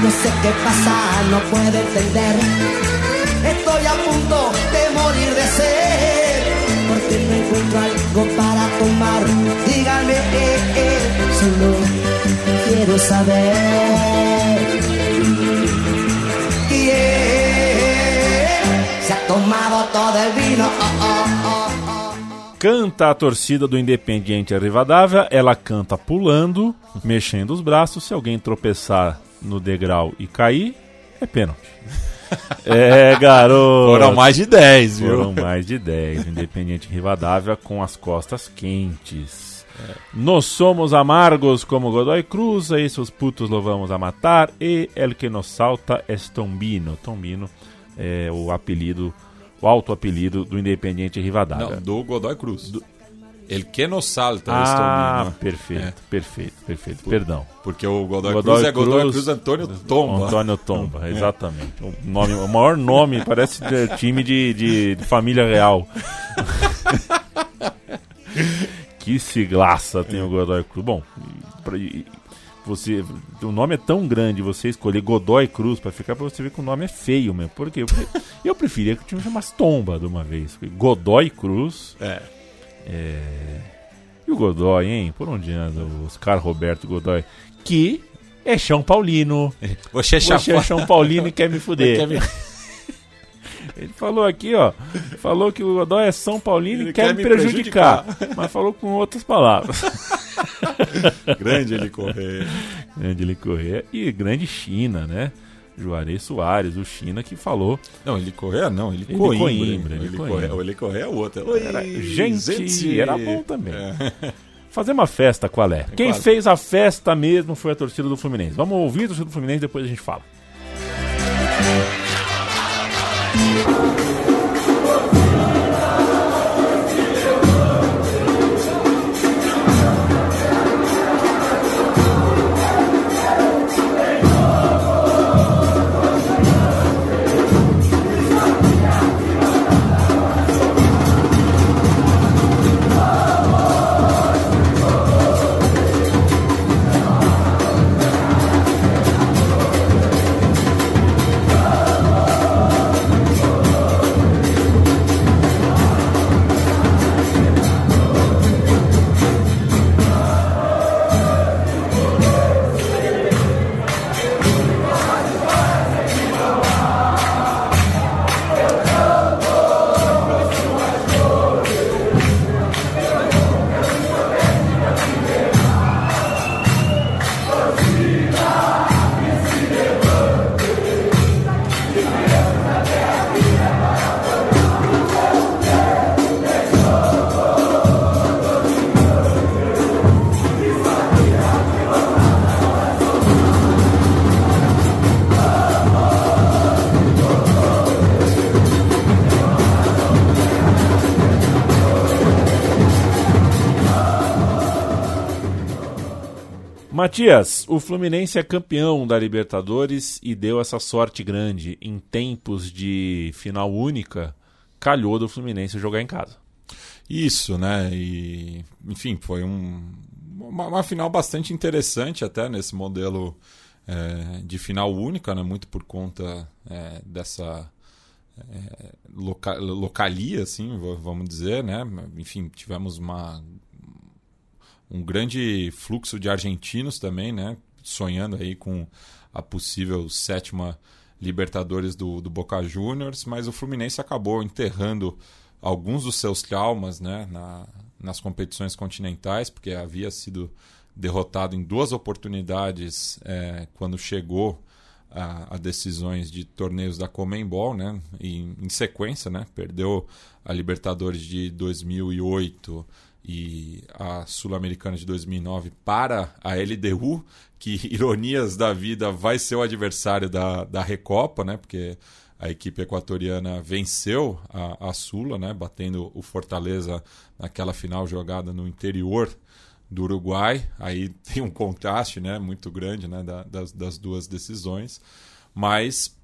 No sé qué pasa, no puedo entender. Estoy a punto de morir de sed. Porque no encuentro algo para tomar. Díganme, eh, eh, solo quiero saber. ¿Quién se ha tomado todo el vino? Oh, oh, oh. Canta a torcida do Independiente Rivadavia, ela canta pulando, mexendo os braços. Se alguém tropeçar no degrau e cair, é pênalti. (laughs) É, garoto. Foram mais de 10, viu? Foram mais de 10. Independiente Rivadavia com as costas quentes. Nós somos amargos como Godoy Cruz, a esses putos lo vamos a matar. E el que nos salta es Tombino. Tombino é o apelido, o alto apelido do Independiente Rivadavia. Não, do Godoy Cruz. El que no salta Ah, Estornino. perfeito, É. perfeito, perfeito. Perdão. Porque o Godoy, Godoy Cruz é Godoy Cruz, Cruz Antônio Tomba. Antônio Tomba, (laughs) exatamente. O, nome, o maior nome, parece de time de, de- de família real. (laughs) que siglaça tem o Godoy Cruz. Bom, pra- você, o nome é tão grande, você escolher Godoy Cruz pra ficar, pra você ver que o nome é feio mesmo. Por quê? Eu, (laughs) eu preferia que o time chamasse Tomba de uma vez. Godoy Cruz. É. É, E o Godoy, hein? Por onde anda o Oscar Roberto Godoy? Que é São Paulino. (laughs) Você é Você é chapa... São Paulino e quer me (laughs) fuder. Quer me- Ele falou aqui, ó. Falou que o Godoy é São Paulino Ele e quer, quer me me prejudicar. Mas falou com outras palavras. (laughs) Grande ele correr. grande ele Corrêa e grande China, né? Juarez Soares, o China, que falou. Não, ele correr não, ele, Ele Coimbra. Coimbra, ele ele correr, ele correr é outro. Oi, Era, gente, era bom também. É. Fazer uma festa, qual é? Quem qual? fez a festa mesmo foi a torcida do Fluminense. Vamos ouvir a torcida do Fluminense depois a gente fala. Thank you. Matias, o Fluminense é campeão da Libertadores e deu essa sorte grande. Em tempos de final única, calhou do Fluminense jogar em casa. Isso, né? E, enfim, foi um, uma, uma final bastante interessante até nesse modelo é, de final única, né? Muito por conta é, dessa é, loca, localia, assim, vamos dizer, né? Enfim, tivemos uma um grande fluxo de argentinos também, né? Sonhando aí com a possível sétima Libertadores do, do Boca Juniors, mas o Fluminense acabou enterrando alguns dos seus traumas, né? Na, nas competições continentais, porque havia sido derrotado em duas oportunidades é, quando chegou a, a decisões de torneios da Comembol, né? E, em sequência, né? Perdeu a Libertadores de 2008 e a Sul-Americana de 2009 para a LDU, que, (laughs) ironias da vida, vai ser o adversário da, da Recopa, né? Porque a equipe equatoriana venceu a, a Sula, né? Batendo o Fortaleza naquela final jogada no interior do Uruguai. Aí (laughs) tem um contraste né, muito grande né, da- das, das duas decisões. Mas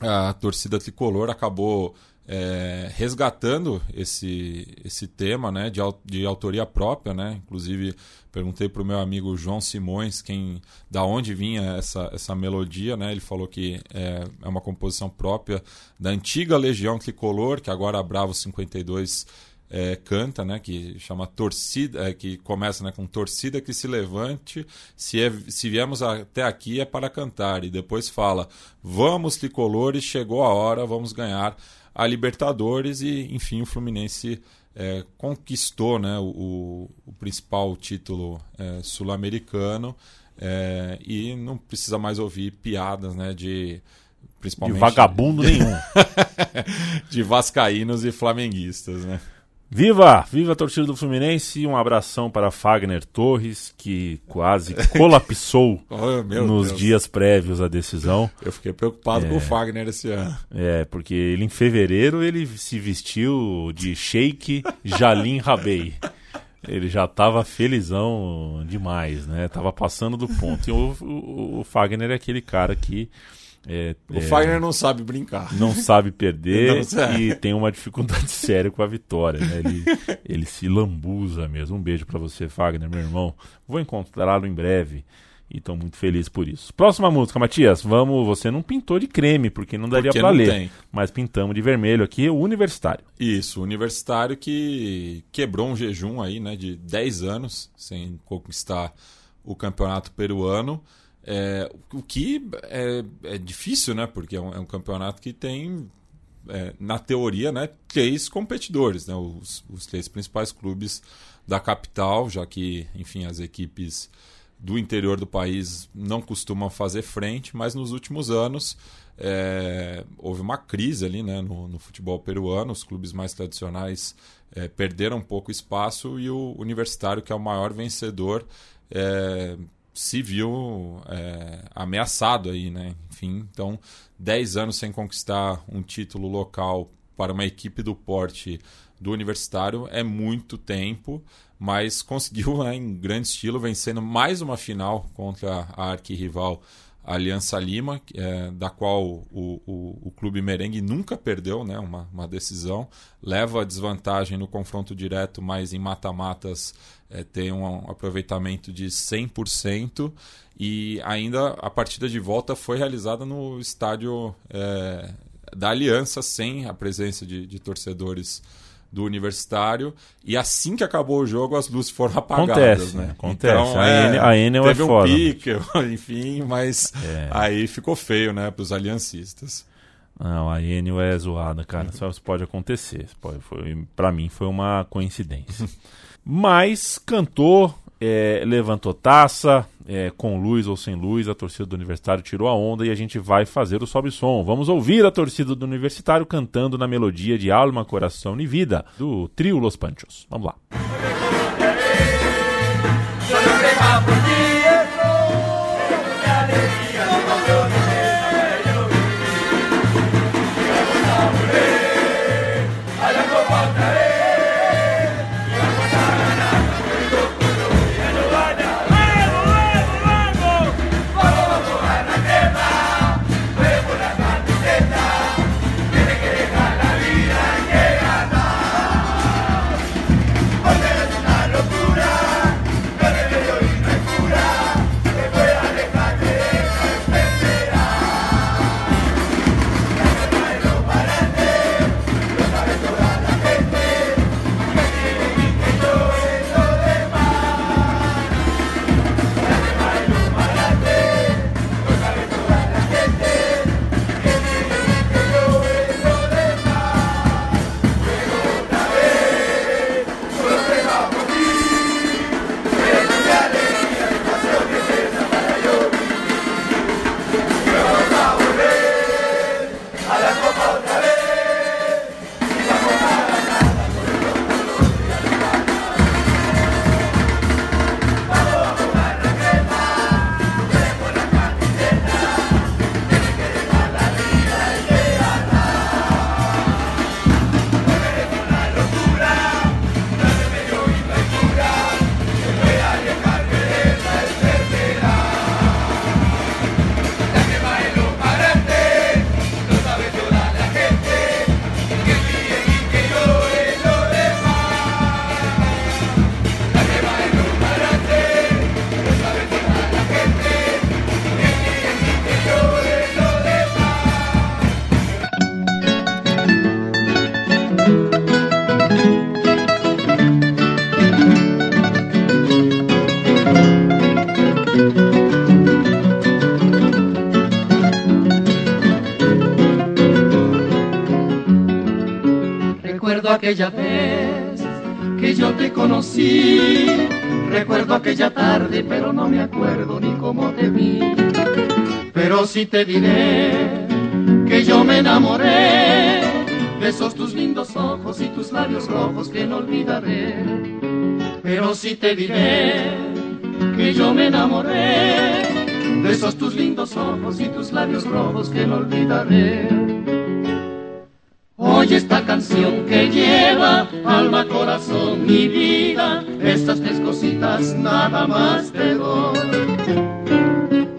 a torcida tricolor acabou é, resgatando esse, esse tema né, de, de autoria própria. Né? Inclusive, perguntei para o meu amigo João Simões quem, da onde vinha essa, essa melodia. Né? Ele falou que é, é uma composição própria da antiga Legião Tricolor, que agora a Bravo 52 é, canta, né, que chama torcida, é, que começa né, com torcida que se levante, se, é- se viemos até aqui é para cantar, e depois fala, vamos tricolores, chegou a hora, vamos ganhar a Libertadores, e enfim, o Fluminense é, conquistou né, o, o principal título é, sul-americano, é, e não precisa mais ouvir piadas né, de De principalmente vagabundo nenhum. (laughs) de vascaínos e flamenguistas, né? Viva! Viva a torcida do Fluminense. Um abração para Fagner Torres, que quase (laughs) colapsou Oh, nos Deus. dias prévios à decisão. Eu fiquei preocupado É. com o Fagner esse ano. É, porque ele em fevereiro ele se vestiu de Sheik Jalim Rabei. Ele já tava felizão demais, né? Tava passando do ponto. E o, o, o Fagner é aquele cara que. É, O é, Fagner não sabe brincar. não sabe perder (laughs) Não sabe. e tem uma dificuldade (laughs) séria com a vitória. Né? Ele, ele se lambuza mesmo. Um beijo pra você, Fagner, meu irmão. Vou encontrá-lo em breve. E tô muito feliz por isso. Próxima música, Matias. Vamos. Você não pintou de creme, porque não daria não ler. tem. Mas pintamos de vermelho aqui, o Universitário. Isso, o universitário que quebrou um jejum aí, né, de 10 anos sem conquistar o campeonato peruano. É, o que é, é difícil, né? Porque é um, é um campeonato que tem, é, na teoria, né, três competidores, né? Os, os três principais clubes da capital, já que, enfim, as equipes do interior do país não costumam fazer frente, mas nos últimos anos é, houve uma crise ali né, no, no futebol peruano, os clubes mais tradicionais é, perderam um pouco espaço e o Universitário, que é o maior vencedor, se viu é, ameaçado aí, né? Enfim, então 10 anos sem conquistar um título local para uma equipe do porte do Universitário é muito tempo, mas (laughs) conseguiu né, em grande estilo vencendo mais uma final contra a arquirrival Aliança Lima, é, da qual o, o, o clube merengue nunca perdeu né, uma, uma decisão, leva a desvantagem no confronto direto, mas em mata-matas é, tem um aproveitamento de 100% e ainda a partida de volta foi realizada no estádio é, da Aliança, sem a presença de, de torcedores do Universitário e assim que acabou o jogo as luzes foram apagadas, Acontece, né? acontece. A Enel- a Enel é teve um foda. pique, (laughs) enfim, mas É. aí ficou feio, né, para os aliancistas. Não, a Enel é zoada, cara. Só isso pode acontecer. Pode, foi, pra mim foi uma coincidência. (laughs) Mas cantou, é, levantou taça, é, com luz ou sem luz, a torcida do Universitário tirou a onda e a gente vai fazer o sobe som. Vamos ouvir a torcida do Universitário cantando na melodia de Alma, Coração e Vida, do trio Los Panchos. Vamos lá. Aquella vez que yo te conocí. Recuerdo aquella tarde, pero no me acuerdo ni cómo te vi. Pero sí te diré que yo me enamoré de esos tus lindos ojos y tus labios rojos que no olvidaré. Pero sí te diré que yo me enamoré de esos tus lindos ojos y tus labios rojos que no olvidaré. Estas tres cositas nada más te doy.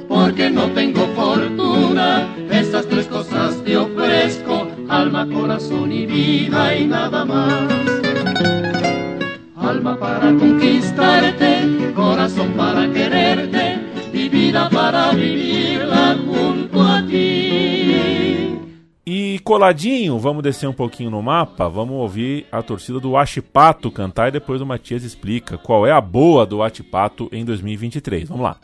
Porque no tengo fortuna, estas tres cosas te ofrezco, alma, corazón y vida y nada más. Alma para conquistarte, corazón para quererte y vida para vivirla coladinho, vamos descer um pouquinho no mapa, vamos ouvir a torcida do Achipato cantar e depois o Matias explica qual é a boa do Achipato em 2023. Vamos lá.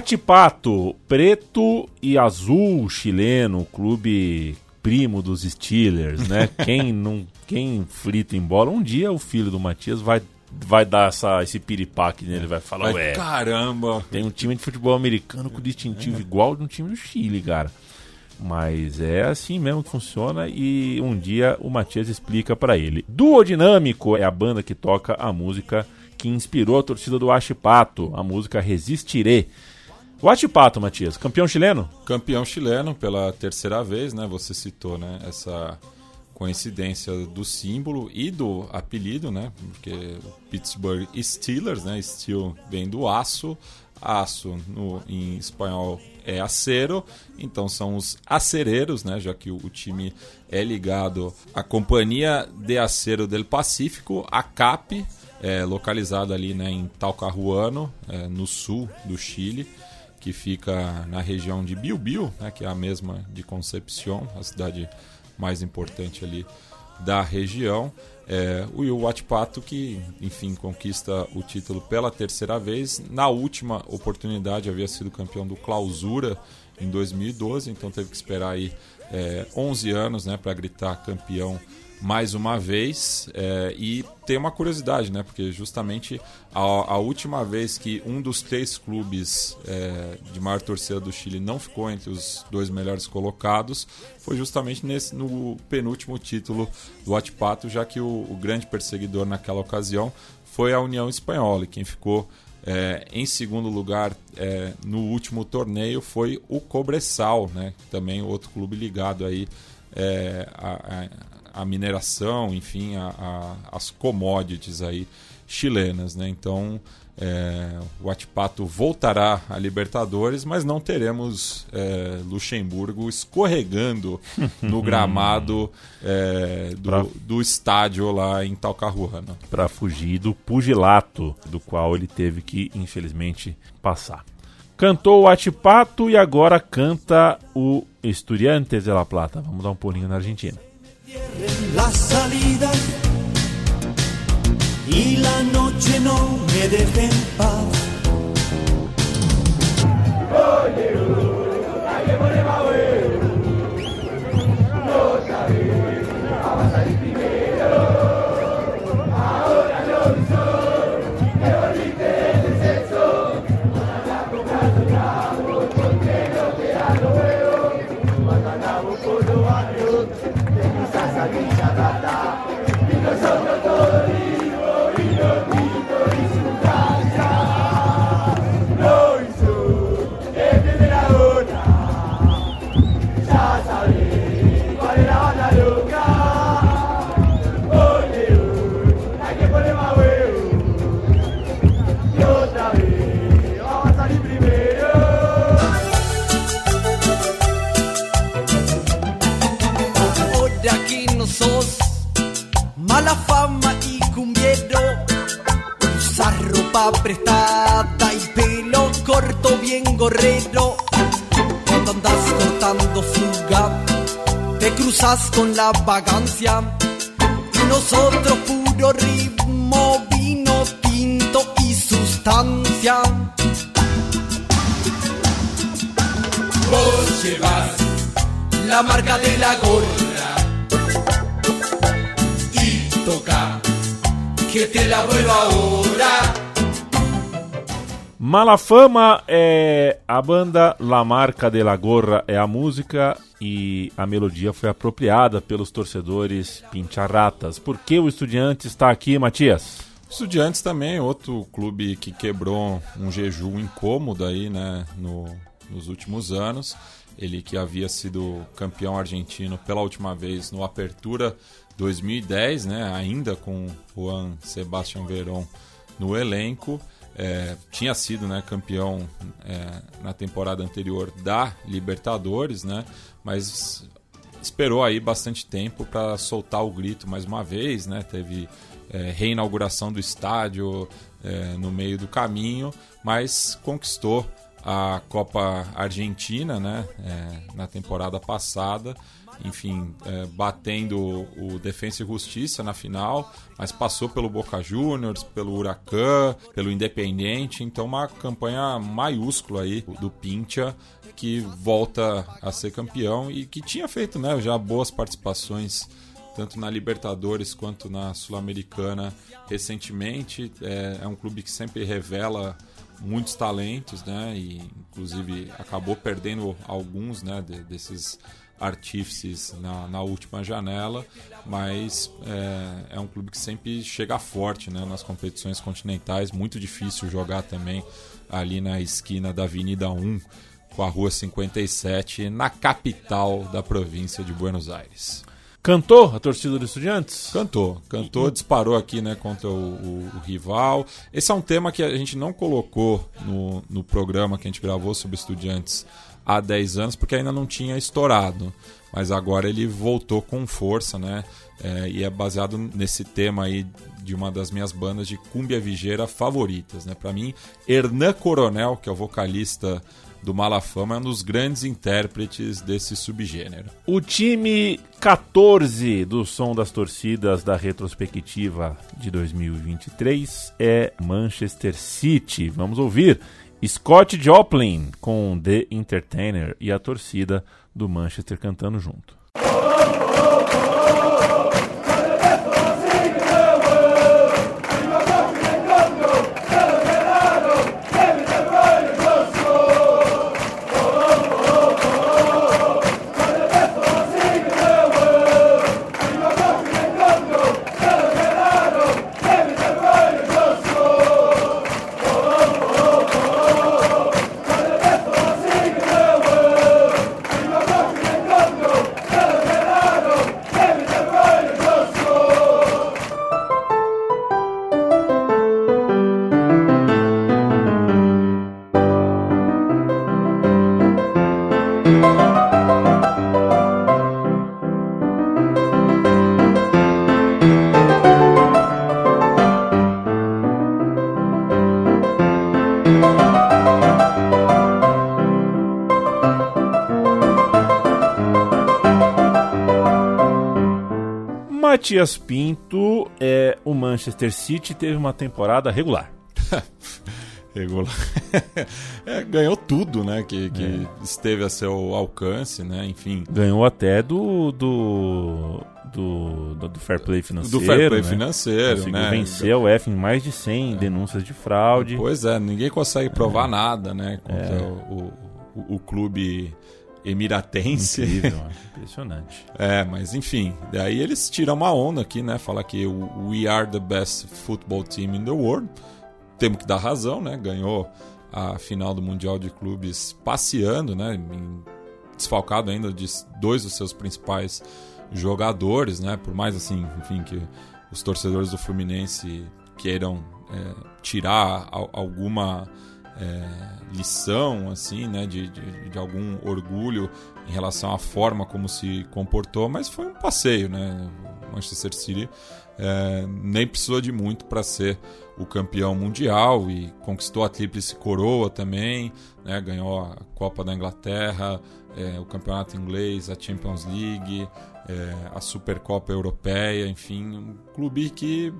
O Atipato, preto e azul chileno, clube primo dos Steelers, né? (laughs) quem não, quem frita em bola, um dia o filho do Matias vai vai dar essa, esse piripaque nele, vai falar, Ai, ué, caramba! tem um time de futebol americano com distintivo igual de um time do Chile, cara. Mas é assim mesmo que funciona e um dia o Matias explica pra ele. Duodinâmico é a banda que toca a música que inspirou a torcida do Achipato, a música Resistiré. O Achipato, Matias, campeão chileno? Campeão chileno pela terceira vez, né? Você citou, né? Essa coincidência do símbolo e do apelido, né? Porque Pittsburgh Steelers, né? Steel vem do aço, aço no, em espanhol é acero, então são os acereiros, né? Já que o, o time é ligado à Companhia de Acero del Pacífico, a CAP, é, localizada ali né, em Talcahuano, é, no sul do Chile, que fica na região de Bilbil, né, que é a mesma de Concepción, a cidade mais importante ali da região. É, o Huachipato que, enfim, conquista o título pela terceira vez. Na última oportunidade havia sido campeão do Clausura em 2012, então teve que esperar aí é, 11 anos né, para gritar campeão mais uma vez. É, e tem uma curiosidade, né? Porque justamente a, a última vez que um dos três clubes é, de maior torcida do Chile não ficou entre os dois melhores colocados foi justamente nesse, no penúltimo título do Atipato, já que o, o grande perseguidor naquela ocasião foi a União Espanhola, e quem ficou é, em segundo lugar é, no último torneio foi o Cobressal, né? Também outro clube ligado aí é, a, a, mineração, enfim, a, a, as commodities aí chilenas, né? Então é, o Atipato voltará a Libertadores, mas não teremos é, Luxemburgo escorregando no (laughs) gramado é, do, pra... do, estádio lá em Talcahuano. Para fugir do pugilato do qual ele teve que, infelizmente, passar. Cantou o Atipato e agora canta o Estudiantes de La Plata. Vamos dar um pulinho na Argentina. La salida y la noche no me deja en paz. Con la vagancia. Y nosotros puro ritmo, vino tinto y sustancia. Vos llevas la marca de la gorra y toca que te la vuelva ahora. Malafama é a banda, La Marca de la Gorra é a música e a melodia foi apropriada pelos torcedores pincharratas. Por que o Estudiantes está aqui, Matias? Estudiantes também, outro clube que quebrou um jejum incômodo aí, né, no, nos últimos anos. Ele que havia sido campeão argentino pela última vez no Apertura 2010, né, ainda com Juan Sebastián Verón no elenco é, tinha sido né, campeão é, na temporada anterior da Libertadores, né, mas esperou aí bastante tempo para soltar o grito mais uma vez, né, teve é, reinauguração do estádio é, no meio do caminho, mas conquistou a Copa Argentina né, é, na temporada passada. Enfim, é, batendo o Defensa e Justiça na final, mas passou pelo Boca Juniors, pelo Huracan, pelo Independiente, então uma campanha maiúscula aí do Pincha que volta a ser campeão e que tinha feito né, já boas participações tanto na Libertadores quanto na Sul-Americana recentemente. É, é, um clube que sempre revela muitos talentos, né? E inclusive acabou perdendo alguns, né? De, desses artífices na, na última janela, mas é, é, um clube que sempre chega forte né, nas competições continentais. Muito difícil jogar também ali na esquina da Avenida 1 com a Rua 57, na capital da província de Buenos Aires. Cantou a torcida dos estudiantes? Cantou, cantou, e... disparou aqui né, contra o, o, o, rival. Esse é um tema que a gente não colocou no, no programa que a gente gravou sobre estudiantes há 10 anos, porque ainda não tinha estourado. Mas agora ele voltou com força, né? É, e é baseado nesse tema aí de uma das minhas bandas de cumbia vigeira favoritas, né? Para mim, Hernan Coronel, que é o vocalista do Malafama, é um dos grandes intérpretes desse subgênero. O time 14 do Som das Torcidas da retrospectiva de 2023 é Manchester City. Vamos ouvir Scott Joplin com The Entertainer e a torcida do Manchester cantando junto. Matias Pinto, é, o Manchester City teve uma temporada regular. (laughs) regular. (laughs) é, ganhou tudo, né? Que, que é. esteve a seu alcance, né? Enfim. Ganhou até do. do... Do, do, do, fair play financeiro. Do fair play né? financeiro, Conseguiu né? vencer o F em mais de 100 é. denúncias de fraude. Pois é, ninguém consegue provar nada, né? Contra o, o, o clube emiratense. Incrível, (laughs) impressionante. É, mas enfim, daí eles tiram uma onda aqui, né? Fala que o We are the best football team in the world. Temos que dar razão, né? Ganhou a final do Mundial de Clubes passeando, né? Desfalcado ainda de dois dos seus principais jogadores, né? Por mais assim, enfim, que os torcedores do Fluminense queiram é, tirar alguma é, lição, assim, né, de, de, de, algum orgulho em relação à forma como se comportou, mas foi um passeio, né? O Manchester City é, nem precisou de muito para ser o campeão mundial e conquistou a tríplice coroa também, né? Ganhou a Copa da Inglaterra, é, o Campeonato Inglês, a Champions League, é, a Supercopa Europeia, enfim, um clube que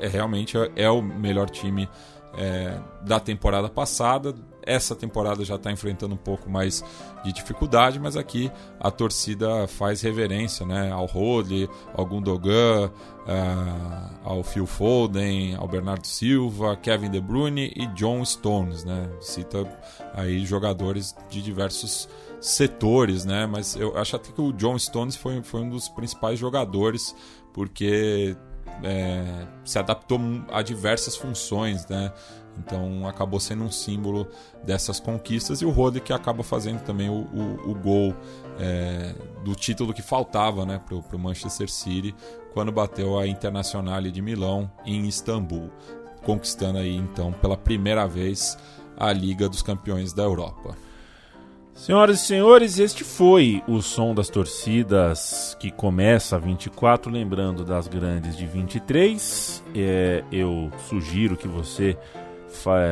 é, realmente é o melhor time é, da temporada passada. Essa temporada já está enfrentando um pouco mais de dificuldade, mas aqui a torcida faz reverência né, ao Rodley, ao Gundogan, uh, ao Phil Foden, ao Bernardo Silva, Kevin De Bruyne e John Stones. Né? Cita aí jogadores de diversos setores, né? mas eu acho até que o John Stones foi, foi um dos principais jogadores, porque é, se adaptou a diversas funções, né? Então acabou sendo um símbolo dessas conquistas e o Rode que acaba fazendo também o, o, o gol é, do título que faltava né, para o Manchester City quando bateu a Internacional de Milão em Istambul, conquistando aí então pela primeira vez a Liga dos Campeões da Europa. Senhoras e senhores, este foi o som das torcidas que começa a 24, lembrando das grandes de 23. É, eu sugiro que você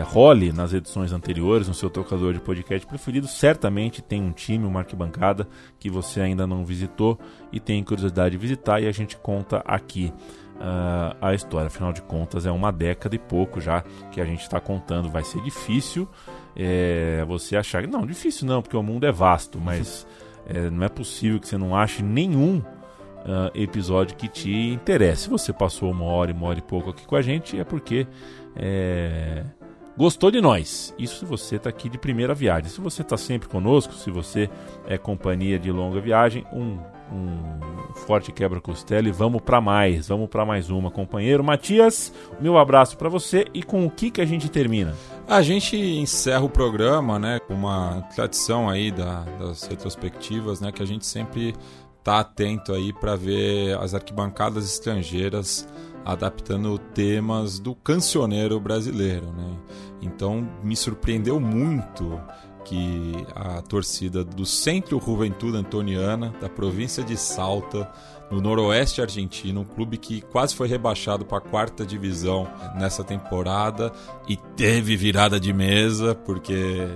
role nas edições anteriores, no seu tocador de podcast preferido. Certamente tem um time, uma arquibancada que você ainda não visitou e tem curiosidade de visitar e a gente conta aqui. Uh, a história, afinal de contas, é uma década e pouco já que a gente está contando. Vai ser difícil é, você achar. Não, difícil não, porque o mundo é vasto, mas é, não é possível que você não ache nenhum uh, episódio que te interesse. Se você passou uma hora, uma hora e pouco aqui com a gente, é porque é, gostou de nós. Isso se você está aqui de primeira viagem. Se você está sempre conosco, se você é companhia de longa viagem, um, um forte quebra-costela e vamos para mais, vamos para mais uma, companheiro. Matias, meu abraço para você e com o que que a gente termina? A gente encerra o programa, né, com uma tradição aí da, das retrospectivas, né, que a gente sempre tá atento aí para ver as arquibancadas estrangeiras adaptando temas do cancioneiro brasileiro, né? Então me surpreendeu muito que a torcida do Centro Juventude Antoniana, da província de Salta, no noroeste argentino, um clube que quase foi rebaixado para a quarta divisão nessa temporada e teve virada de mesa, porque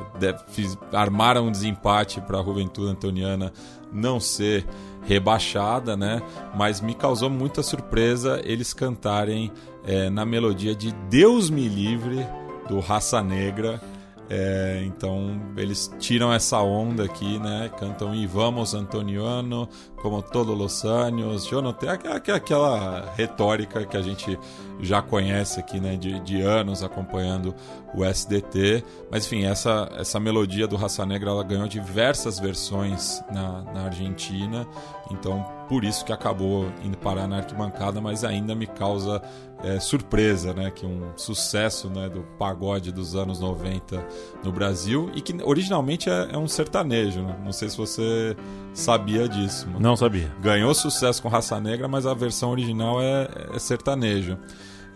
armaram um desempate para a Juventude Antoniana não ser rebaixada, né? Mas me causou muita surpresa eles cantarem é, na melodia de Deus me livre do Raça Negra É, então eles tiram essa onda aqui, né? Cantam E vamos Antoniano, como todos os anos. Tenho aquela, aquela retórica que a gente já conhece aqui, né? De, de anos acompanhando o SDT. Mas enfim, essa, essa melodia do Raça Negra ela ganhou diversas versões na, na Argentina. Então por isso que acabou indo parar na arquibancada, mas ainda me causa é, surpresa, né? Que um sucesso né, do pagode dos anos 90 no Brasil e que originalmente é, é um sertanejo, né? Não sei se você sabia disso. Mano. Não sabia. Ganhou sucesso com Raça Negra, mas a versão original é, é sertanejo.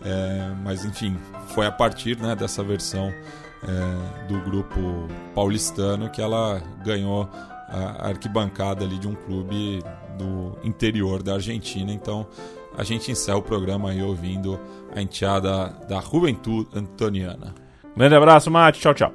É, mas enfim, foi a partir né, dessa versão é, do grupo paulistano que ela ganhou a arquibancada ali de um clube do interior da Argentina. Então a gente encerra o programa aí ouvindo a enteada da Juventude Antoniana. Grande abraço, Mate. Tchau, tchau.